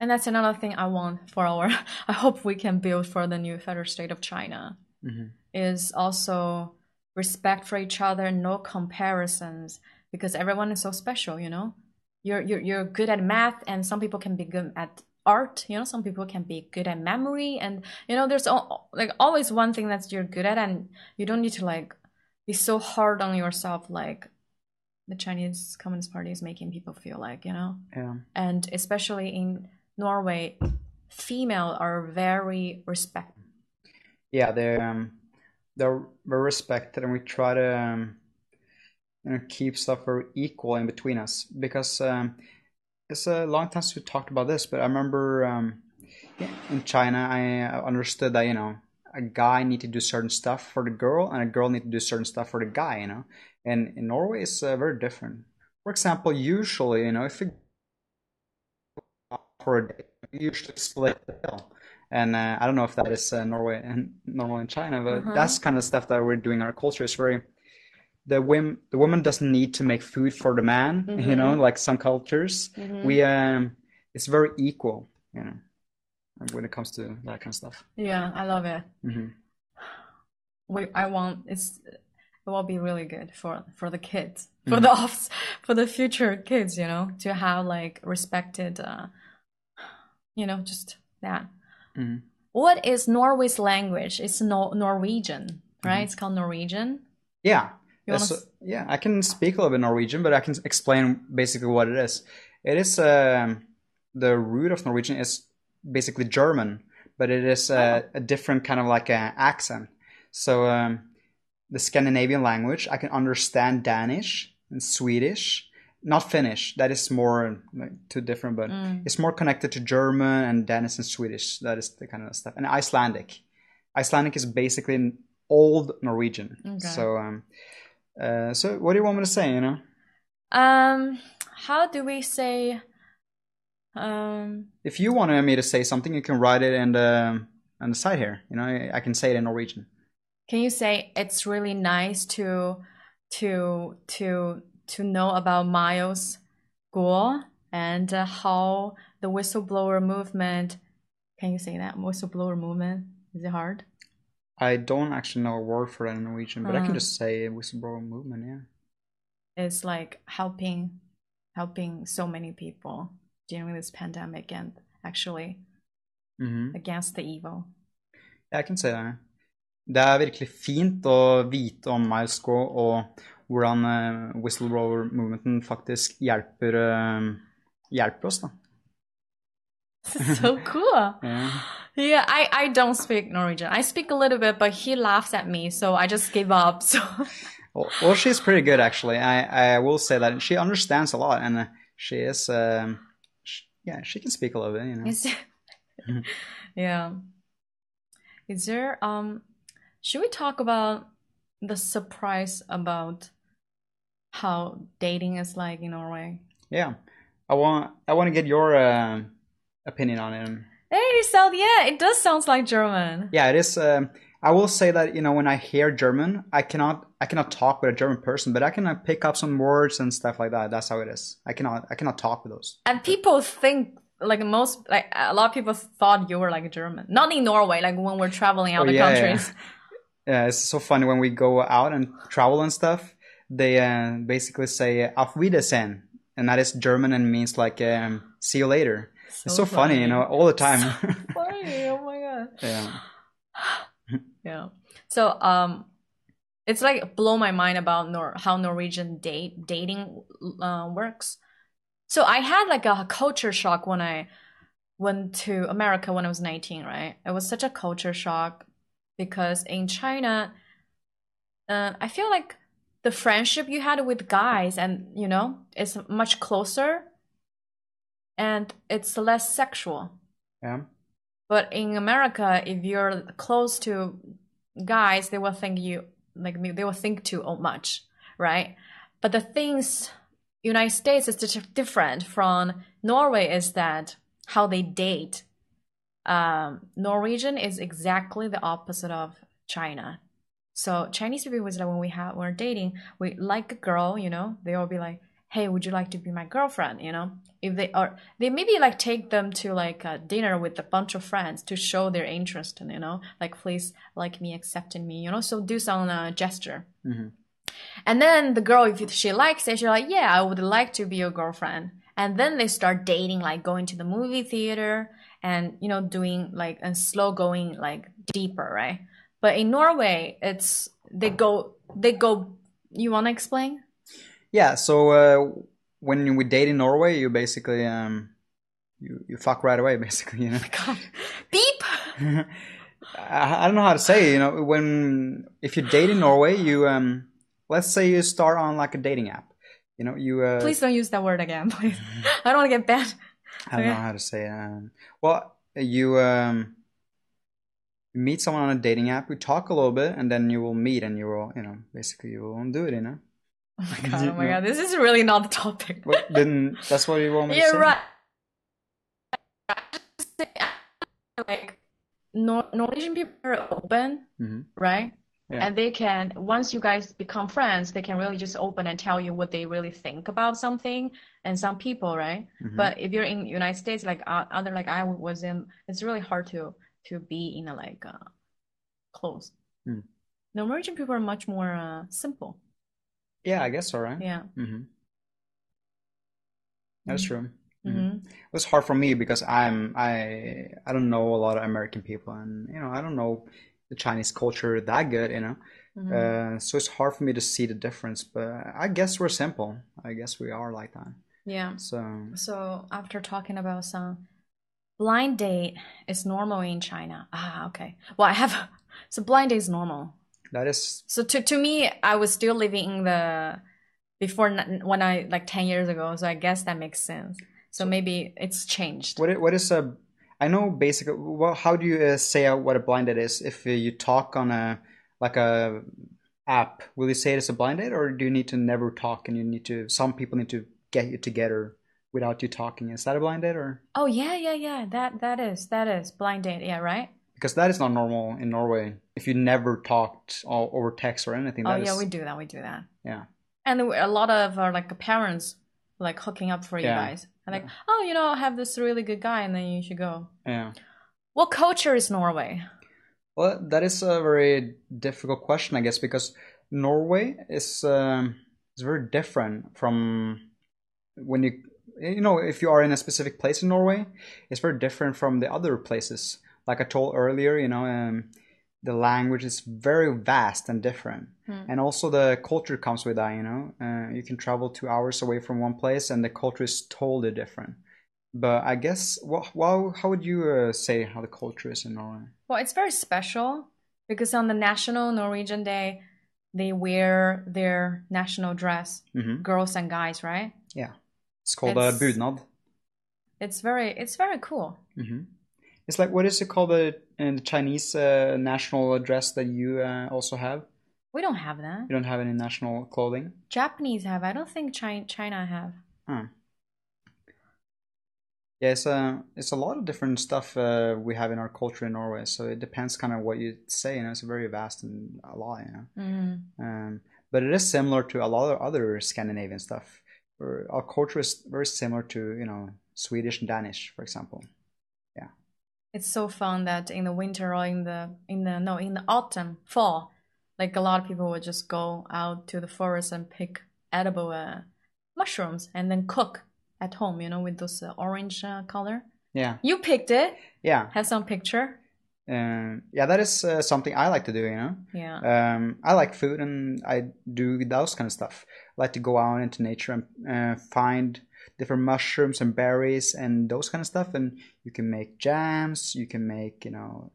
And that's another thing I want for our. (laughs) I hope we can build for the new federal state of China. Mm-hmm. Is also respect for each other, no comparisons, because everyone is so special. You know, you're you're you're good at math, and some people can be good at art. You know, some people can be good at memory, and you know, there's all, like always one thing that you're good at, and you don't need to like be so hard on yourself, like the Chinese Communist Party is making people feel like, you know. Yeah. And especially in Norway, female are very respected. Yeah, they're um, they're very respected, and we try to um, you know keep stuff very equal in between us because um, it's a long time since we talked about this. But I remember um, in China, I understood that you know a guy need to do certain stuff for the girl, and a girl need to do certain stuff for the guy. You know, and in Norway, it's uh, very different. For example, usually, you know, if you for a day. You usually split the bill. And uh, I don't know if that is uh, Norway and normal in China, but uh-huh. that's kind of stuff that we're doing. Our culture is very the women the woman doesn't need to make food for the man. Mm-hmm. You know, like some cultures, mm-hmm. we um, it's very equal. You know, when it comes to that kind of stuff. Yeah, I love it. Mm-hmm. We, I want it's it will be really good for for the kids for mm-hmm. the (laughs) offs for the future kids you know to have like respected uh, you know, just that. Mm-hmm. What is Norway's language? It's no- Norwegian, right? Mm-hmm. It's called Norwegian. Yeah. So, yeah, I can speak a little bit Norwegian, but I can explain basically what it is. It is um, the root of Norwegian is basically German, but it is a, oh. a different kind of like an accent. So um, the Scandinavian language, I can understand Danish and Swedish, not Finnish. That is more like too different, but mm. it's more connected to German and Danish and Swedish. That is the kind of stuff. And Icelandic. Icelandic is basically an old Norwegian. Okay. So, um, uh, so what do you want me to say? You know. Um, how do we say? Um. If you want me to say something, you can write it in the on the side here. You know, I, I can say it in Norwegian. Can you say it's really nice to to to to know about Miles Guo and uh, how the whistleblower movement. Can you say that whistleblower movement? Is it hard? I don't actually know a word for that in Norwegian, but I can uh. just say whistleblower movement. Yeah, it's like helping, helping so many people during this pandemic and actually mm-hmm. against the evil. Jeg kan si det. Det er virkelig fint å vite om Miles Guo og hvordan uh, whistleblower-movementen faktisk hjelper, uh, hjelper oss, da. (laughs) so cool. (laughs) yeah. Yeah, I, I don't speak Norwegian. I speak a little bit, but he laughs at me, so I just give up. (laughs) So. well, well, she's pretty good actually. I, I will say that she understands a lot, and uh, she is, um, she, yeah, she can speak a little bit. You know. Is (laughs) yeah. Is there um? Should we talk about the surprise about how dating is like in Norway. Yeah, I want I want to get your uh, opinion on it. Hey, so yeah, it does sound like German. Yeah, it is. Um, I will say that you know when I hear German, I cannot I cannot talk with a German person, but I can uh, pick up some words and stuff like that. That's how it is. I cannot I cannot talk with those. And people think like most like a lot of people thought you were like a German, not in Norway. Like when we're traveling out oh, yeah, countries. Yeah. (laughs) yeah, it's so funny when we go out and travel and stuff they uh, basically say Auf Wiedersehen, and that is German and means like um, see you later. So it's so funny. funny. you know, all the time. So (laughs) funny! Oh my god. Yeah. (sighs) yeah. So um, it's like blow my mind about Nor- how Norwegian date dating uh, works. So I had like a culture shock when I went to America when I was 19, right? It was such a culture shock because in China, uh, I feel like the friendship you had with guys and you know it's much closer and it's less sexual. Yeah. But in america if you're close to guys they will think you like they will think too much right? But the things united states is different from norway is that how they date um, Norwegian is exactly the opposite of China. So Chinese people was like when we have we're dating, we like a girl, you know, they all be like, "Hey, would you like to be my girlfriend?" You know, if they are, they maybe like take them to like a dinner with a bunch of friends to show their interest, and you know, like please like me, accepting me, you know, so do some uh, gesture. hmm And then the girl, if she likes it, she's like, yeah, I would like to be your girlfriend. And then they start dating, like going to the movie theater and, you know, doing like, and slow going like deeper, right? But in Norway, it's, they go, they go, you want to explain? Yeah. So uh, when we date in Norway, you basically um, you you fuck right away, (laughs) basically. You know. God. Beep! (laughs) I, I don't know how to say. it, You know, when if you date in Norway, you um, let's say you start on like a dating app. You know, you uh, Please don't use that word again, please. (laughs) I don't want to get banned. I don't know how to say it. Um, well, you um, meet someone on a dating app, We talk a little bit, and then you will meet, and you will, you know, basically you will do it. You know. Oh my God, oh my God, this is really not the topic. Well, then that's what you want me to Yeah, say. right. Like Nor- Norwegian people are open, Mhm. right? Yeah. And they can once you guys become friends, they can really just open and tell you what they really think about something. And some people, right? Mhm. But if you're in United States, like uh, other like I was in, it's really hard to to be in a like uh, close. Hmm. Norwegian people are much more uh, simple. Yeah, I guess so, right? Yeah. hmm That's Mhm. true. Mhm. It was hard for me because I'm I I don't know a lot of American people, and you know I don't know the Chinese culture that good, you know. Mhm. Uh, so it's hard for me to see the difference. But I guess we're simple. I guess we are like that. Yeah. So So after talking about some blind date is normal in China. Ah, okay. Well, I have (laughs) so blind date is normal. That is So to to me, I was still living in the before when I like ten years ago. So I guess that makes sense. So maybe it's changed. what what is a I know basically. Well, how do you uh, say what a blind date is? If you talk on a like a app, will you say it's a blind date, or do you need to never talk and you need to? Some people need to get you together without you talking. Is that a blind date, or Oh yeah, yeah, yeah. That that is that is blind date. Yeah, right. Because that is not normal in Norway? If you never talked o- over text or anything, Oh yeah, is- we do that. We do that. yeah. And a lot of uh, like parents like hooking up for you guys. And like, oh, you know, I have this really good guy, and then you should go. Yeah. What culture is Norway? Well, that is a very difficult question, I guess, because Norway is um, is very different from when you you know if you are in a specific place in Norway, it's very different from the other places. Like I told earlier, you know, um, the language is very vast and different, Hmm. and also the culture comes with that. You know, uh, you can travel two hours away from one place, and the culture is totally different. But I guess, well, well how would you uh, say how the culture is in Norway? Well, it's very special because on the National Norwegian Day, they wear their national dress, Mhm. girls and guys, right? Yeah, it's called a It's- bunad. It's very, it's very cool. hmm It's like what is it called the in the Chinese uh, national dress that you uh, also have? We don't have that. You don't have any national clothing. Japanese have. I don't think China, China have. Huh. Yeah, it's a it's a lot of different stuff uh, we have in our culture in Norway. So it depends kind of what you say. You know, it's very vast and a lot. You know, Mm. um, but it is similar to a lot of other Scandinavian stuff. Our culture is very similar to you know Swedish and Danish, for example. It's so fun that in the winter or in the in the no in the autumn, fall, like a lot of people would just go out to the forest and pick edible uh, mushrooms and then cook at home. You know, with those uh, orange uh, color. Yeah. You picked it. Yeah. Have some picture. Um, yeah, that is uh, something I like to do, you know. Yeah. Um, I like food and I do those kind of stuff. I like to go out into nature and uh, find different mushrooms and berries and those kind of stuff. And you can make jams. You can make, you know,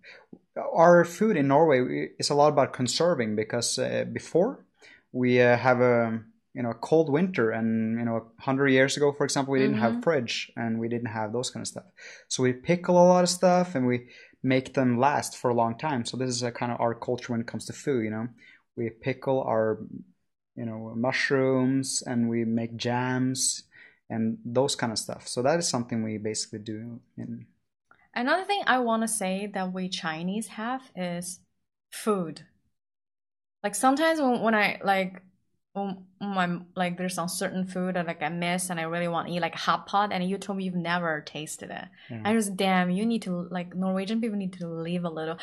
our food in Norway is a lot about conserving because uh, before we uh, have a you know a cold winter and you know a hundred years ago, for example, we didn't have Mhm. fridge and we didn't have those kind of stuff. So we pickle a lot of stuff and we make them last for a long time. So this is a kind of our culture when it comes to food. You know, we pickle our you know mushrooms and we make jams and those kind of stuff. So that is something we basically do in Another thing I want to say that we Chinese have is food. Like sometimes when, when I like when my like there's some certain food that like I miss and I really want to eat like hot pot and you told me you've never tasted it. Yeah. I just damn you need to like Norwegian people need to leave a little.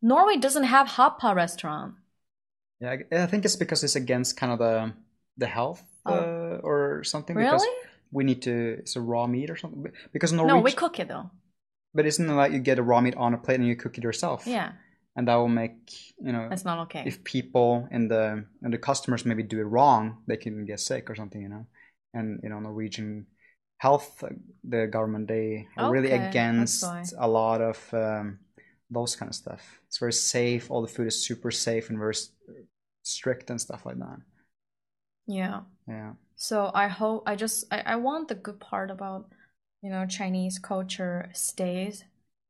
Norway doesn't have hot pot restaurant. Yeah, I think it's because it's against kind of the the health Oh. uh, or something. Because Really? We need to. It's a raw meat or something. Because Norwegian. No, we cook it though. But isn't it like you get a raw meat on a plate and you cook it yourself? Yeah, And that will make you know. that's not okay. If people in the and the customers maybe do it wrong, they can get sick or something, you know. And you know, Norwegian health, the government they are really Okay, that's against a lot of um, those kind of stuff. It's very safe. All the food is super safe and very strict and stuff like that. yeah. Yeah. So I hope I just I, I want the good part about you know Chinese culture stays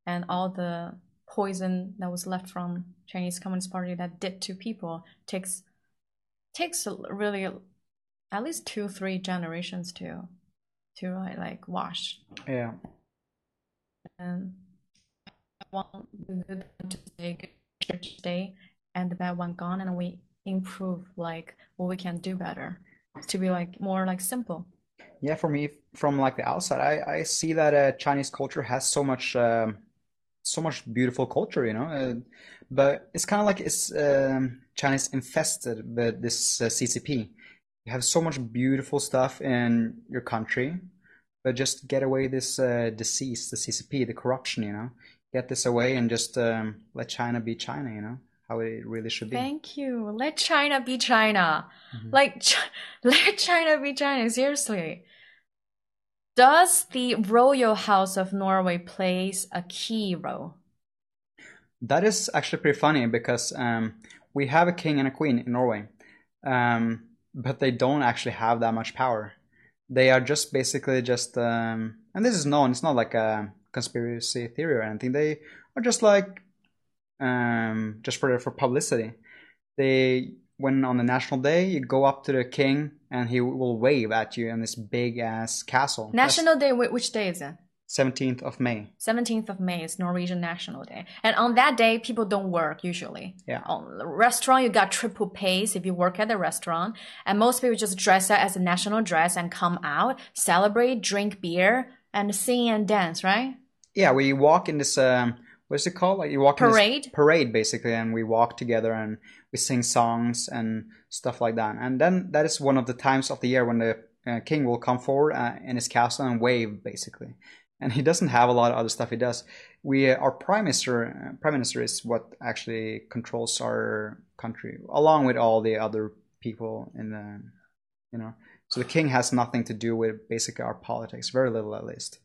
and all the poison that was left from Chinese Communist Party that did to people takes takes really at least two three generations to to like, like wash Yeah. and I want the good one to stay good church stay and the bad one gone and we improve like what we can do better to be like more like simple Yeah, for me, from like the outside, I, I see that uh, Chinese culture has so much um, so much beautiful culture, you know. Uh, but it's kind of like it's um, Chinese infested with this uh, CCP. You have so much beautiful stuff in your country, but just get away this uh, disease, the CCP, the corruption, you know. Get this away and just um, let China be China, you know, how it really should be. Thank you. Let China be China. Mhm. Like, Ch- (laughs) let China be China. Seriously. Does the royal house of Norway plays a key role? That is actually pretty funny because um, we have a king and a queen in Norway, um, but they don't actually have that much power. They are just basically just, um, and this is known. It's not like a conspiracy theory or anything. They are just like, um, just for for publicity. They when on the national day you go up to the king and he will wave at you in this big ass castle. National Day, which day is it? Seventeenth of May. 17th of May is Norwegian National Day. And on that day, people don't work usually. Yeah. On the restaurant, you got triple pays if you work at the restaurant. And most people just dress up as a national dress and come out, celebrate, drink beer, and sing and dance, right? Yeah, we walk in this um what's it called? Like you walk in Parade? parade basically and we walk together and we sing songs and stuff like that. And then that is one of the times of the year when the uh, king will come forward uh, in his castle and wave basically. And he doesn't have a lot of other stuff he does. We uh, our prime minister uh, prime minister is what actually controls our country along with all the other people in the you know. So the king has nothing to do with basically our politics, very little at least.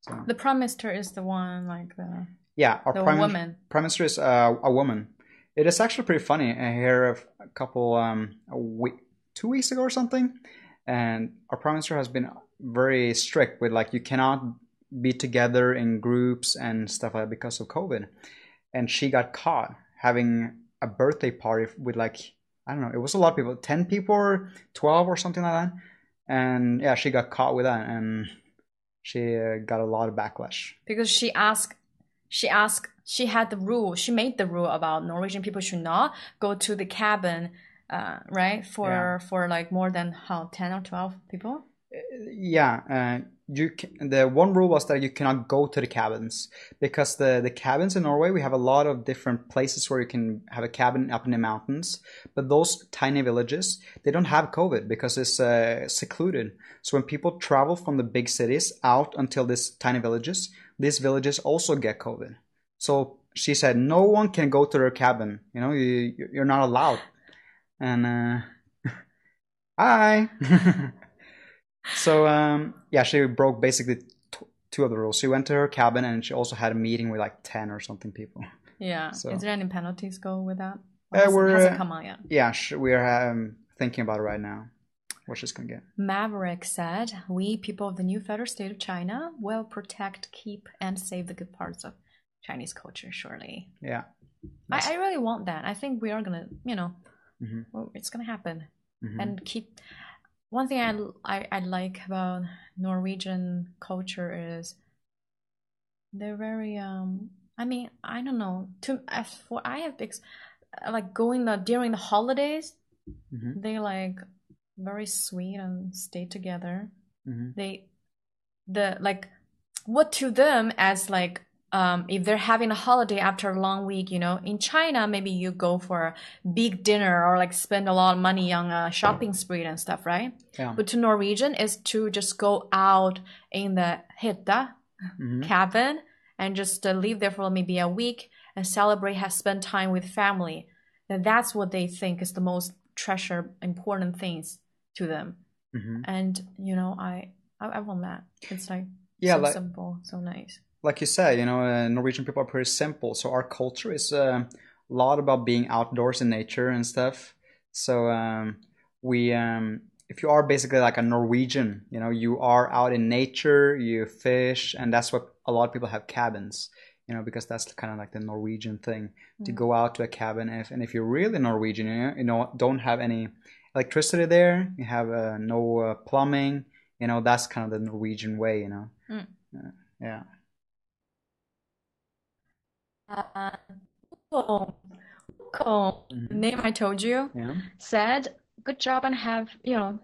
So The prime minister is the one like the yeah, our the prime, woman. prime minister is uh, a woman. It is actually pretty funny. I hear of a couple, um, a week, two weeks ago or something, and our prime minister has been very strict with like you cannot be together in groups and stuff like that because of COVID. And she got caught having a birthday party with like I don't know, it was a lot of people, ten people or twelve or something like that. And yeah, she got caught with that, and she uh, got a lot of backlash. because she asked she asked she had the rule she made the rule about norwegian people should not go to the cabin uh, right for for like more than how 10 or 12 people Yeah, uh, you can, the one rule was that you cannot go to the cabins because the the cabins in Norway we have a lot of different places where you can have a cabin up in the mountains, but those tiny villages they don't have COVID because it's uh, secluded. So when people travel from the big cities out until these tiny villages, these villages also get COVID. So she said no one can go to their cabin. You know, you you're not allowed. And uh, (laughs) hi. (laughs) So um, yeah, she broke basically t- two of the rules. She went to her cabin and she also had a meeting with like ten or something people. yeah So- is there any penalties go with that Uh, has- we're uh, come out yet yeah, sh- we are um, thinking about it right now. What she's gonna get. maverick said we people of the new federal state of china will protect keep and save the good parts of chinese culture surely Yeah. I, I really want that i think we are gonna you know Mhm. well, it's gonna happen Mhm. and keep one thing I, I I like about Norwegian culture is they're very um. I mean, I don't know. To as for I have ex- like going the during the holidays, Mhm. they like very sweet and stay together. Mhm. They the like what to them as like um if they're having a holiday after a long week, you know, in China maybe you go for a big dinner or like spend a lot of money on a shopping spree and stuff, right? Yeah. But to Norwegian is to just go out in the hytta Mhm. cabin and just uh, live there for maybe a week and celebrate, have spent time with family. And that's what they think is the most treasure, important things to them. Mhm. And you know, I I, I want that. It's like Yeah, so like- simple, so nice. like you say, you know, uh, Norwegian people are pretty simple. So our culture is uh, a lot about being outdoors in nature and stuff. So um, we, um, if you are basically like a Norwegian, you know, you are out in nature, you fish, and that's what a lot of people have cabins. You know, because that's kind of like the Norwegian thing to Mm. go out to a cabin. If, and if you're really Norwegian, you know, don't have any electricity there, you have uh, no uh, plumbing. You know, that's kind of the Norwegian way. You know, Mm. Uh, yeah. Uh, Wukong, Wukong, the name I told you, Yeah. said, "Good job and have you know,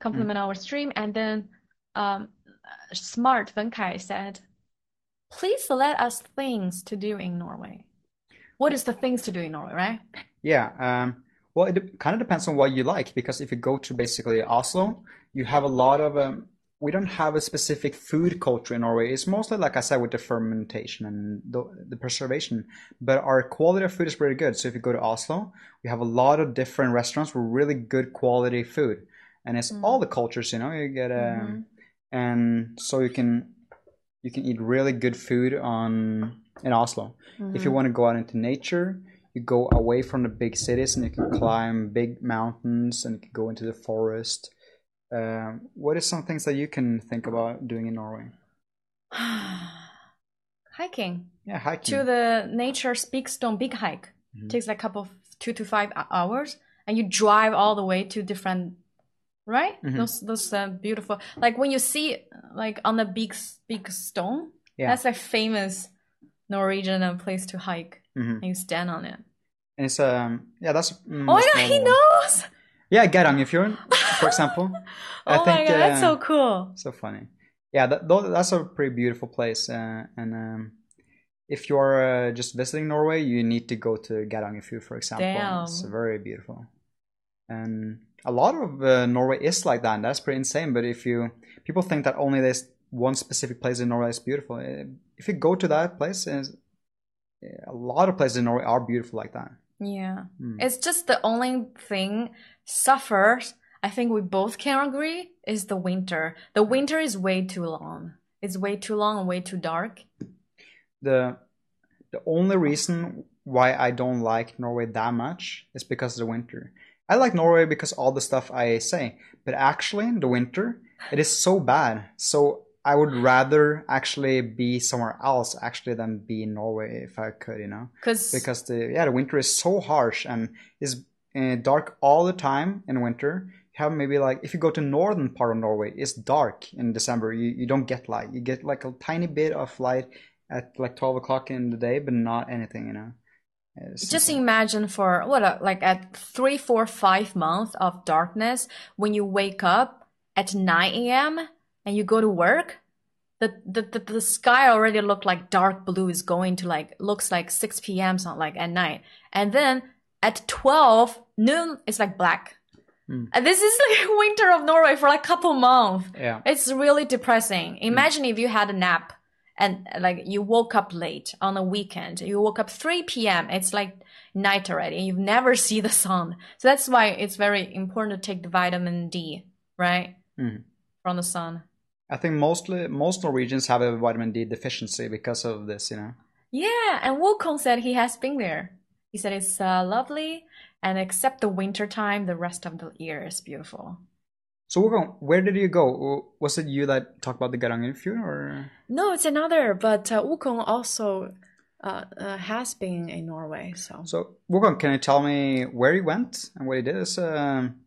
compliment our stream." And then, um, smart Wen Kai said, "Please let us things to do in Norway." What is the things to do in Norway, right? Yeah, um, well, it kind of depends on what you like because if you go to basically Oslo, you have a lot of um, we don't have a specific food culture in Norway. It's mostly like I said with the fermentation and the, the preservation, but our quality of food is pretty good. So if you go to Oslo, we have a lot of different restaurants with really good quality food, and it's all the cultures. You know, you get um, and so you can you can eat really good food on in Oslo. If you Mhm. want to go out into nature, you go away from the big cities and you can climb big mountains and you can go into the forest. Um, are some things that you can think about doing in Norway? (sighs) Hiking Yeah, hiking. to the nature's big stone, big hike. Mhm. Takes like a couple of two to five hours, and you drive all the way to different, right? Mhm. Those those uh, beautiful, like when you see like on the big big stone. Yeah. That's a famous Norwegian uh, place to hike, Mhm. and you stand on it. And it's um yeah that's mm, oh god, he one. knows! Yeah, Geirangerfjorden, for example. I oh think my god, that's (laughs) uh, so cool. So funny. Yeah, that, that's a pretty beautiful place. Uh, and um, if you're uh, just visiting Norway, you need to go to Geirangerfjord, for example. It's very beautiful. And a lot of uh, Norway is like that. And that's pretty insane. But if you people think that only this one specific place in Norway is beautiful, Uh, if you go to that place, a lot of places in Norway are beautiful like that. Yeah. Mm. It's just the only thing suffers, I think we both can agree, is the winter. The winter is way too long. It's way too long and way too dark. the the only reason why I don't like Norway that much is because of the winter. I like Norway because all the stuff I say, but actually in the winter it is so bad. So I would rather actually be somewhere else actually than be in Norway if I could, you know. 'Cause- because the yeah the winter is so harsh and is uh, dark all the time in winter. You have maybe like if you go to northern part of Norway, it's dark in December. You you don't get light. You get like a tiny bit of light at like twelve o'clock in the day, but not anything, you know. It's Just imagine for what, uh, like at three, four, five months of darkness, when you wake up at 9 a.m. and you go to work, the, the, the, the sky already looked like dark blue is going to like, looks like 6 p.m. so like at night. And then at 12 noon, it's like black. Hmm. And this is (laughs) like winter of Norway for like a couple months. Yeah. It's really depressing. Imagine if you had a nap and like you woke up late on a weekend. You woke up 3 p.m. It's like night already. and You've never (laughs) see the sun. So that's why it's very important to take the vitamin D, right? Mhm. From the sun. I think mostly most Norwegians have a vitamin D deficiency because of this, you know. Yeah, and Wukong said he has been there. He said it's uh, lovely, and except the winter time, the rest of the year is beautiful. So Wukong, where did you go? Was it you that talked about the Geirangerfjord or? No, it's another, but uh, Wukong also uh, uh, has been in Norway, so. So Wukong, can you tell me where you went and what did? It's um,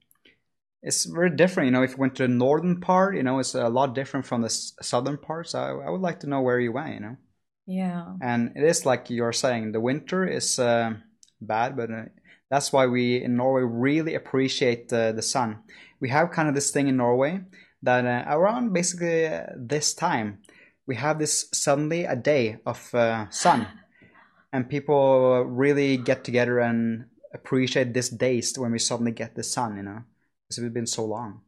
it's very different, you know. If you went to the northern part, you know, it's a lot different from the s- southern part. So I, I would like to know where you went, you know. Yeah. and it is like you're saying the winter is uh, bad but uh, that's why we in norway really appreciate uh, the sun we have kind of this thing in norway that uh, around basically uh, this time we have this suddenly a day of uh, sun (laughs) and people really get together and appreciate these days when we suddenly get the sun you know because it's been so long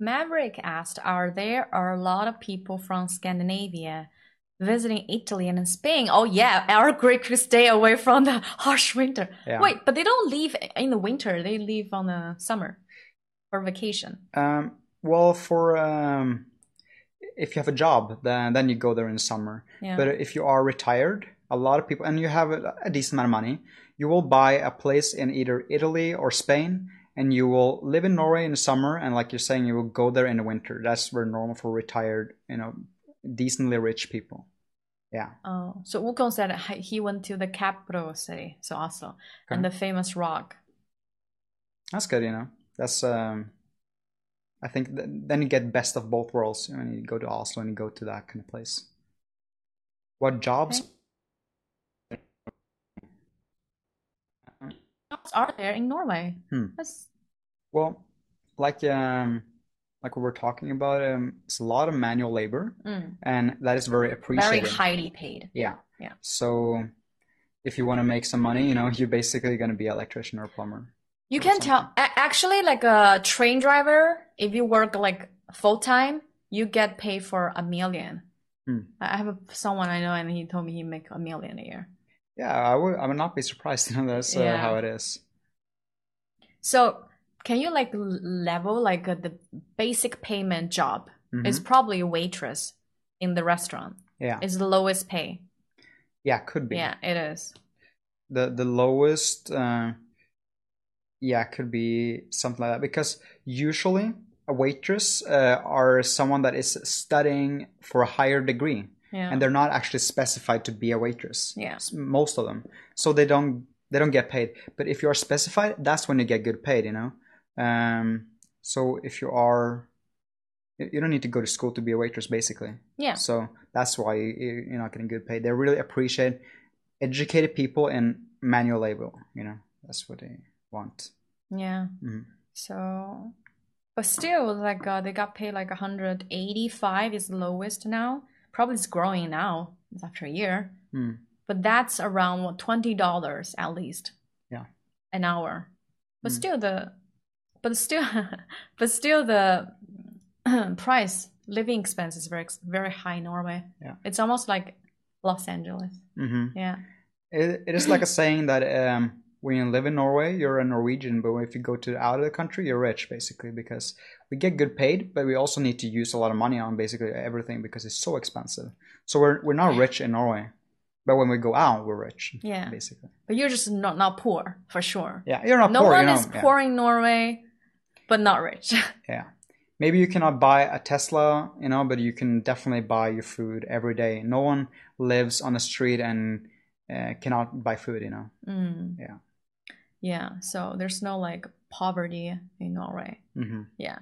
Maverick asked, "Are there are a lot of people from Scandinavia visiting Italy and Spain?" Oh yeah, our great could stay away from the (laughs) harsh winter. Yeah. Wait, but they don't leave in the winter. They leave on the summer for vacation. Um, well, for um, if you have a job, then then you go there in summer. Yeah. But if you are retired, a lot of people, and you have a, a decent amount of money, you will buy a place in either Italy or Spain, and you will live in Norway in the summer, and like you're saying, you will go there in the winter. That's very normal for retired, you know, decently rich people. Yeah. Oh, so Wukong said he he went to the capital city, so Oslo, and the famous rock. That's good, you know. That's um, I think th- then you get best of both worlds when you go to Oslo and you go to that kind of place. What jobs? Jobs are there in Norway? Hmm. That's Well, like um, like we were talking about, um, it's a lot of manual labor, Mm. and that is very appreciated. very highly paid. Yeah. Yeah. So, if you want to make some money, you know, you're basically going to be an electrician or a plumber. You can tell. Actually, like a train driver, if you work like full time, you get paid for a million. Hmm. I have a, someone I know, and he told me he make a million a year. Yeah, I would. I would not be surprised. (laughs) You know, that's uh, Yeah. how it is. So, can you like level like uh, the basic payment job is Mhm. probably a waitress in the restaurant. Yeah. Is the lowest pay. Yeah, could be. Yeah, it is. the the lowest uh, yeah could be something like that because usually a waitress uh, are someone that is studying for a higher degree Yeah. and they're not actually specified to be a waitress Yeah. Most of them so they don't they don't get paid but if you are specified that's when you get good paid you know um, so if you are you don't need to go to school to be a waitress basically Yeah. so that's why you- you're not getting good paid. they really appreciate educated people in manual labor you know that's what they want Yeah. Mhm. So, but still, like uh, they got paid like 185 is the lowest now. Probably it's growing now. It's after a year, Hmm. but that's around twenty dollars at least yeah an hour. But Mm. still the, but still, (laughs) but still the (clears throat) price living expense is very very high in Norway. Yeah. It's almost like Los Angeles. hmm Yeah. it, it is like a saying that um, when you live in Norway, you're a Norwegian, but if you go to out of the country, you're rich, basically, because we get good paid, but we also need to use a lot of money on basically everything because it's so expensive. So we're we're not rich in Norway, but when we go out, we're rich. Yeah. basically. But you're just not not poor for sure. Yeah, you're not no poor. one you know, is yeah. poor in Norway, but not rich. (laughs) Yeah. Maybe you cannot buy a Tesla, you know, but you can definitely buy your food every day. No one lives on the street and uh, cannot buy food, you know. Mm. Yeah. Yeah. So there's no like poverty in Norway. hmm Yeah.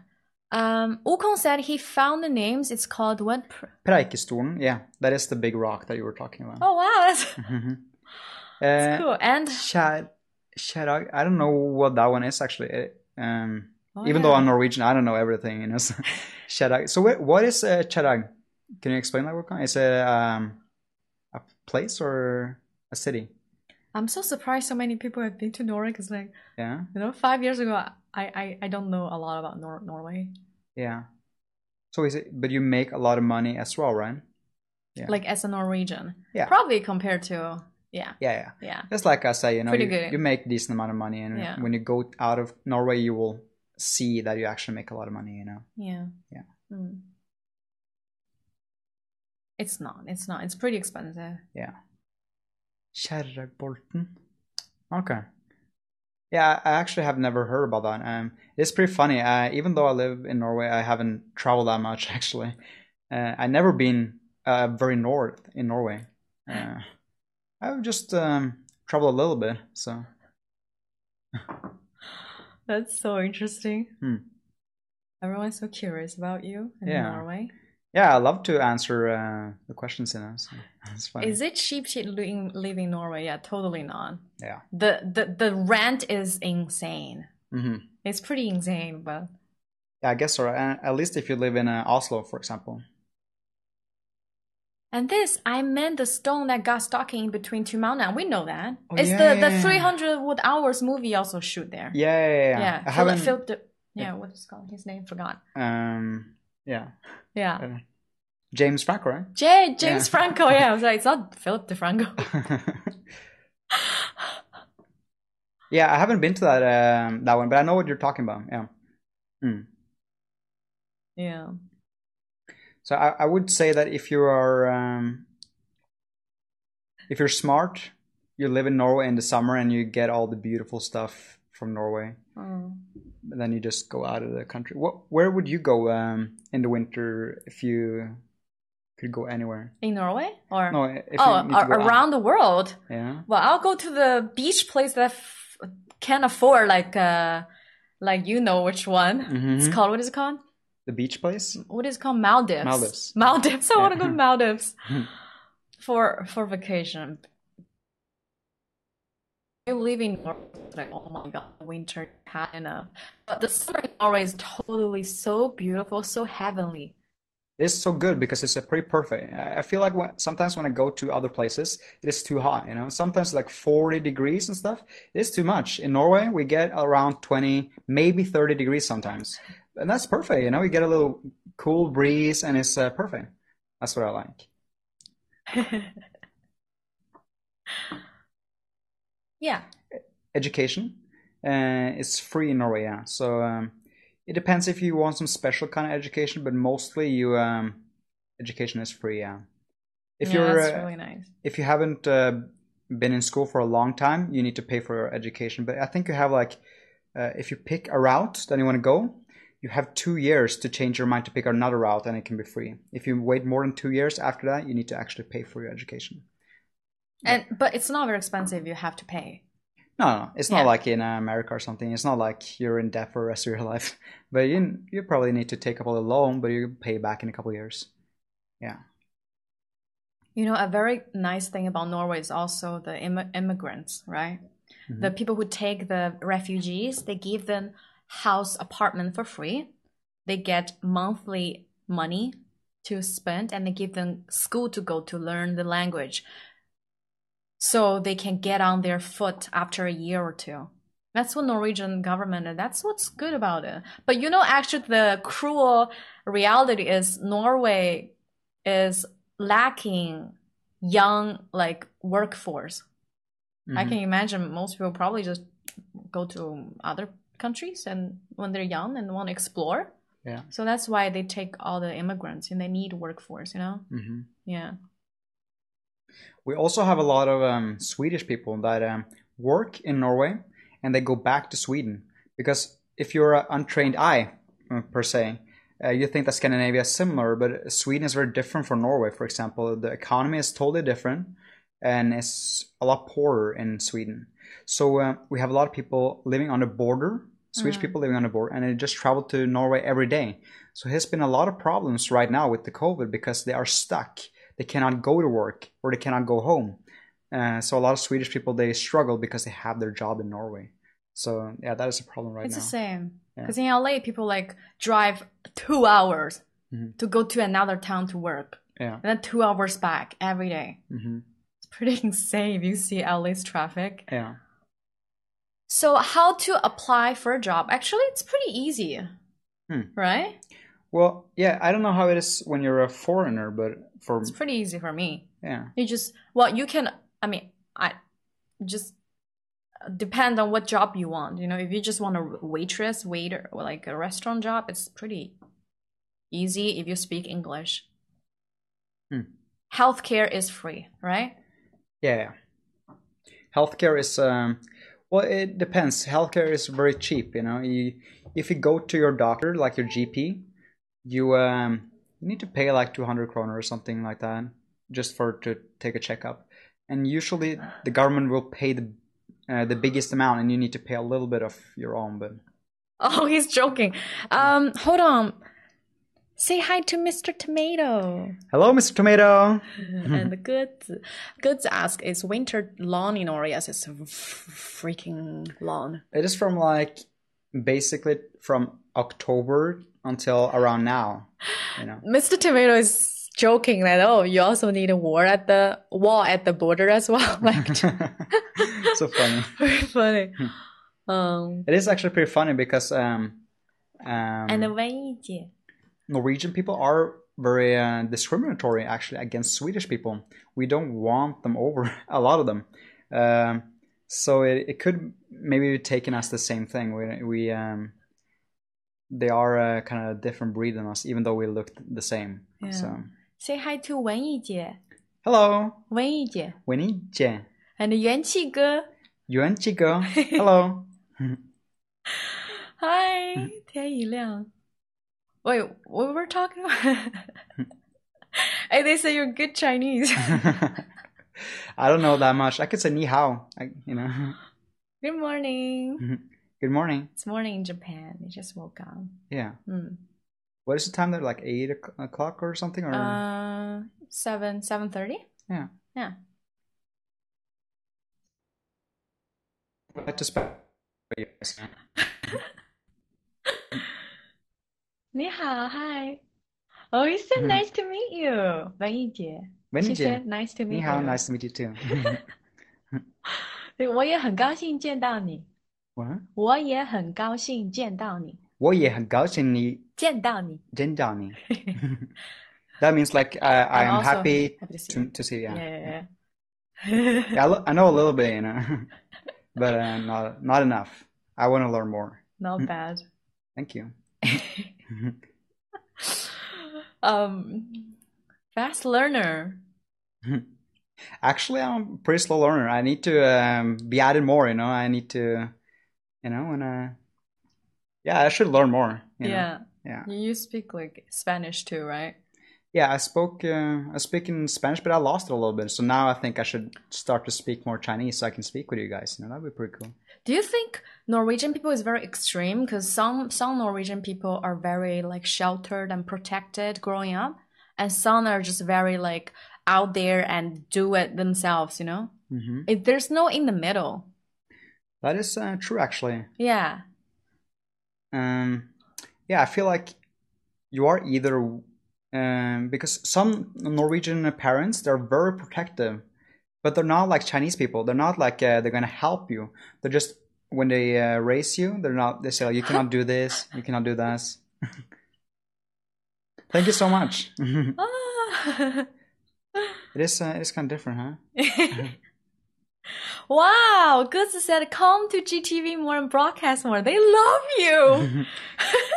Um, Wukong said he found the names. It's called what? Pr- Preikestolen, yeah, that is the big rock that you were talking about. Oh wow, that's, (laughs) Mhm. (laughs) that's Uh, cool. And Shad, Kjerag, I don't know what that one is actually. It- um, Oh, even though. I'm Norwegian, I don't know everything, you know. So, (laughs) Kjerag. So wait, what is uh, Kjerag? Can you explain that? Wolfgang? Is it um, a place or a city? I'm so surprised so many people have been to Norway because like Yeah, you know five years ago I I, I don't know a lot about Nor- Norway. yeah. So is it? But you make a lot of money as well, right? Yeah. Like as a Norwegian. Yeah. Probably compared to yeah. Yeah, yeah. Yeah. Just like I say, you know, Pretty you, good. you make decent amount of money, and Yeah. when you go out of Norway, you will see that you actually make a lot of money. You know. Yeah. Yeah. Mm. It's not. It's not. It's pretty expensive. Yeah. Kjeragbolten. Okay. Yeah, I actually have never heard about that. Um, it's pretty funny. Uh, even though I live in Norway, I haven't traveled that much (laughs) actually. Uh, I've never been uh, very north in Norway. Uh, I've just um, traveled a little bit. So (laughs) That's so interesting. Hmm. Everyone's so curious about you in Yeah. Norway. Yeah, I love to answer uh, the questions in us. (laughs) Is it cheap to li- live in Norway? Yeah, totally not. Yeah. The the the rent is insane. hmm It's pretty insane, but Yeah, I guess so. At least if you live in uh, Oslo, for example. and this I meant the stone that got stuck in between two mountains. We know that. Oh, it's yeah, the yeah, the 300 wood hours movie also shoot there. Yeah, yeah, yeah. yeah. I Philip, haven't. Philip yeah, what's it called? His name forgot. Um, yeah. Yeah. Uh, James Franco, right? Jay James Yeah. Franco. Yeah, I was like, it's not Philip DeFranco. (laughs) yeah, I haven't been to that um, that one, but I know what you're talking about. Yeah. Mm. yeah. So I, I would say that if you are um, if you're smart, you live in Norway in the summer and you get all the beautiful stuff from Norway. Oh. Then you just go out of the country. What where would you go um, in the winter if you could go anywhere? In Norway or No, if oh, you need to ar- out. around the world. Yeah. Well, I'll go to the beach place that f- can afford like uh like you know which one. It's Mhm. called what is it called? The beach place? What is it called? Maldives. Maldives. Maldives. (laughs) I want to go to Maldives (laughs) for for vacation. I live in Norway, it's like oh my god, winter hot enough. But the summer in Norway is totally so beautiful, so heavenly. It's so good because it's a pretty perfect. I I feel like when, sometimes when I go to other places, it is too hot, you know. Sometimes like 40 degrees and stuff. It's too much. In Norway, we get around 20, maybe 30 degrees sometimes. And that's perfect, you know. We get a little cool breeze and it's uh, perfect. That's what I like. (laughs) Yeah. Education, uh, it's free in Norway, yeah. So um, it depends if you want some special kind of education, but mostly you um, education is free, yeah. If Yeah, you're that's uh, really nice. if you haven't uh, been in school for a long time, you need to pay for your education. But I think you have like, uh, if you pick a route that you want to go, you have two years to change your mind to pick another route, and it can be free. If you wait more than two years after that, you need to actually pay for your education. And but it's not very expensive. You have to pay. No, no, it's not Yeah. like in uh, America or something. It's not like you're in debt for the rest of your (laughs) life. But you you probably need to take up a loan, but you pay back in a couple of years. Yeah. You know, a very nice thing about Norway is also the Im- immigrants, right? The people who take the refugees, they give them house apartment for free. They get monthly money to spend and they give them school to go to learn the language. So they can get on their foot after a year or two. That's what Norwegian government and that's what's good about it. But you know actually the cruel reality is Norway is lacking young like workforce. I Mhm. can imagine most people probably just go to other countries and when they're young and want to explore. Yeah. So that's why they take all the immigrants and they need workforce, you know? hmm Yeah. We also have a lot of um, Swedish people that um, work in Norway and they go back to Sweden because if you're an untrained eye uh, per se, uh, you think that Scandinavia is similar, but Sweden is very different from Norway. For example, the economy is totally different and it's a lot poorer in Sweden. So uh, we have a lot of people living on the border, Swedish Mm. people living on the border, and they just travel to Norway every day. So there's been a lot of problems right now with the COVID because they are stuck. They cannot go to work or they cannot go home. Uh, so a lot of Swedish people they struggle because they have their job in Norway. So yeah, that is a problem right it's now. It's the same. Yeah. Because in LA, people like drive two hours Mhm. to go to another town to work Yeah. and then two hours back every day. hmm It's pretty (laughs) insane if you see LA's traffic. Yeah. So, how to apply for a job? Actually, it's pretty easy, Hmm. right? Well, yeah, I don't know how it is when you're a foreigner, but for It's pretty easy for me. yeah, You just well, you can. I mean, I just depend on what job you want. You know, if you just want a waitress, waiter, or like a restaurant job, it's pretty easy if you speak English. Hmm. Healthcare is free, right? yeah. Healthcare is um, well, it depends. Healthcare is very cheap. You know, you, if you go to your doctor, like your GP, you um, you need to pay like two hundred kroner or something like that just for to take a checkup. And usually the government will pay the uh, the biggest amount, and you need to pay a little bit of your own. But (laughs) Oh, he's joking. Um, hold on. Say hi to Mr. Tomato. Hello, Mr. Tomato. (laughs) and the goods goods ask is winter long in or yes it's freaking long. It is from like basically from October until around now. You know? Mr. Tomato is joking that oh, you also need a war at the wall at the border as well. (laughs) Like (laughs) so funny. (laughs) Very funny. Hmm. Um, it is actually pretty funny because um, um, and Norwegian people are very uh, discriminatory actually against Swedish people. We don't want them over a lot of them. Um, so it, it could maybe be taken as the same thing. We we um, they are a kind of different breed than us, even though we look the same. Yeah. So Say hi to 文艺姐 hello, 文艺姐 Winnie Jie, and 元气哥 Yuan Chigo, hello. (laughs) Hi 天一亮 Wait, what were we talking about? (laughs) hey, they say you're good Chinese. (laughs) I don't know that much. I could say ni hao, I, you know. Good morning. Good morning. It's morning in Japan. You just woke up. Yeah. Hmm. What is the time there? Like eight o'c- o'clock or something? Or Uh, seven, seven thirty. yeah. Yeah. I like to spend. (laughs) Yes. 你好, hi. Oh, he said Mhm. nice to meet you. 文艺姐. Wendy She Jie. said nice to meet Ni hao, you. nice to meet you too. 对，我也很高兴见到你。 (laughs) (laughs) what? 我也很高兴见到你。我也很高兴你见到你。见到你. that (laughs) means (laughs) like I, I I'm am also happy, happy to see to, you. to see you. Yeah, Yeah. yeah, yeah. Yeah, I, lo- I know a little bit, you know, (laughs) but uh, not not enough. I want to learn more. Not bad. Thank you. Um, fast learner. Actually, I'm a pretty slow learner. I need to um, be added more. You know, I need to, you know, and uh, yeah, I should learn more. You know? Yeah. Yeah. You speak like Spanish too, right? Yeah, I spoke uh, I speak in Spanish, but I lost it a little bit. So now I think I should start to speak more Chinese so I can speak with you guys. You know, that'd be pretty cool. Do you think Norwegian people is very extreme? Because some some Norwegian people are very like sheltered and protected growing up, and some are just very like out there and do it themselves. You know, hmm it, there's no in the middle. That is uh, true, actually. Yeah, Um, yeah, I feel like you are either um, because some Norwegian parents they're very protective, but they're not like Chinese people. They're not like uh, they're gonna help you. They're just when they uh, raise you, they're not. They say like, you cannot do this, you cannot do this. (laughs) Thank you so much. (laughs) (laughs) it Ah. uh, it is kind of different, huh? Wow, Goods said, "Come to GTV more and broadcast more. They love you."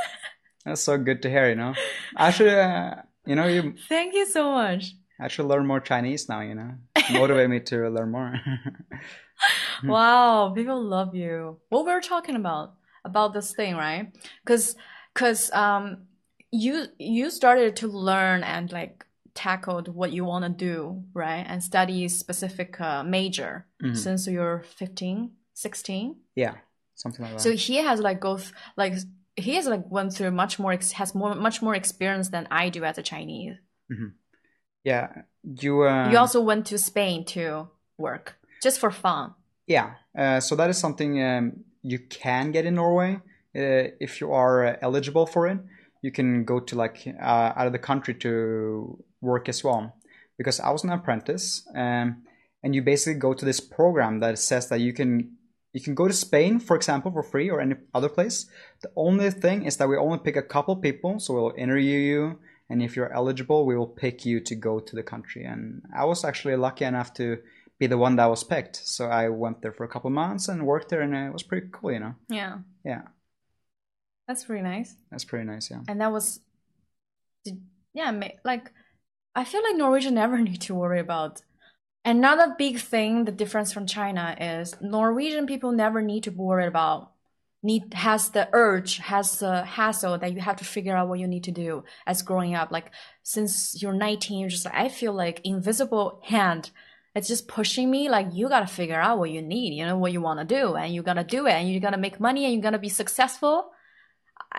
(laughs) That's so good to hear. You know, I should. Uh, you know, you. Thank you so much. I should learn more Chinese now. You know, motivate me to learn more. (laughs) wow, people love you. What we were talking about about this thing, right? Because because um you you started to learn and like tackled what you want to do, right? And study specific uh, major Mhm. since you're 15, 16. yeah, something like that. So he has like go th- like he has like went through much more ex- has more much more experience than I do as a Chinese. Mhm. Yeah, you. Uh, you also went to Spain to work just for fun. Yeah, uh, so that is something um, you can get in Norway uh, if you are uh, eligible for it. You can go to like uh, out of the country to work as well. Because I was an apprentice, um, and you basically go to this program that says that you can you can go to Spain, for example, for free or any other place. The only thing is that we only pick a couple people, so we'll interview you, and if you're eligible, we will pick you to go to the country. And I was actually lucky enough to be the one that was picked. So I went there for a couple months and worked there, and it was pretty cool, you know. Yeah, Yeah, that's pretty nice. that's pretty nice. Yeah. and that was yeah like i feel like norwegian never (laughs) need to worry about. Another big thing the difference from china is norwegian people never need to worry about need has the urge has the hassle that you have to figure out what you need to do as growing up. Like since you're 19 you're just like i feel like invisible hand it's just pushing me like you gotta figure out what you need you know what you want to do and you gotta do it and you gotta make money and you gotta be successful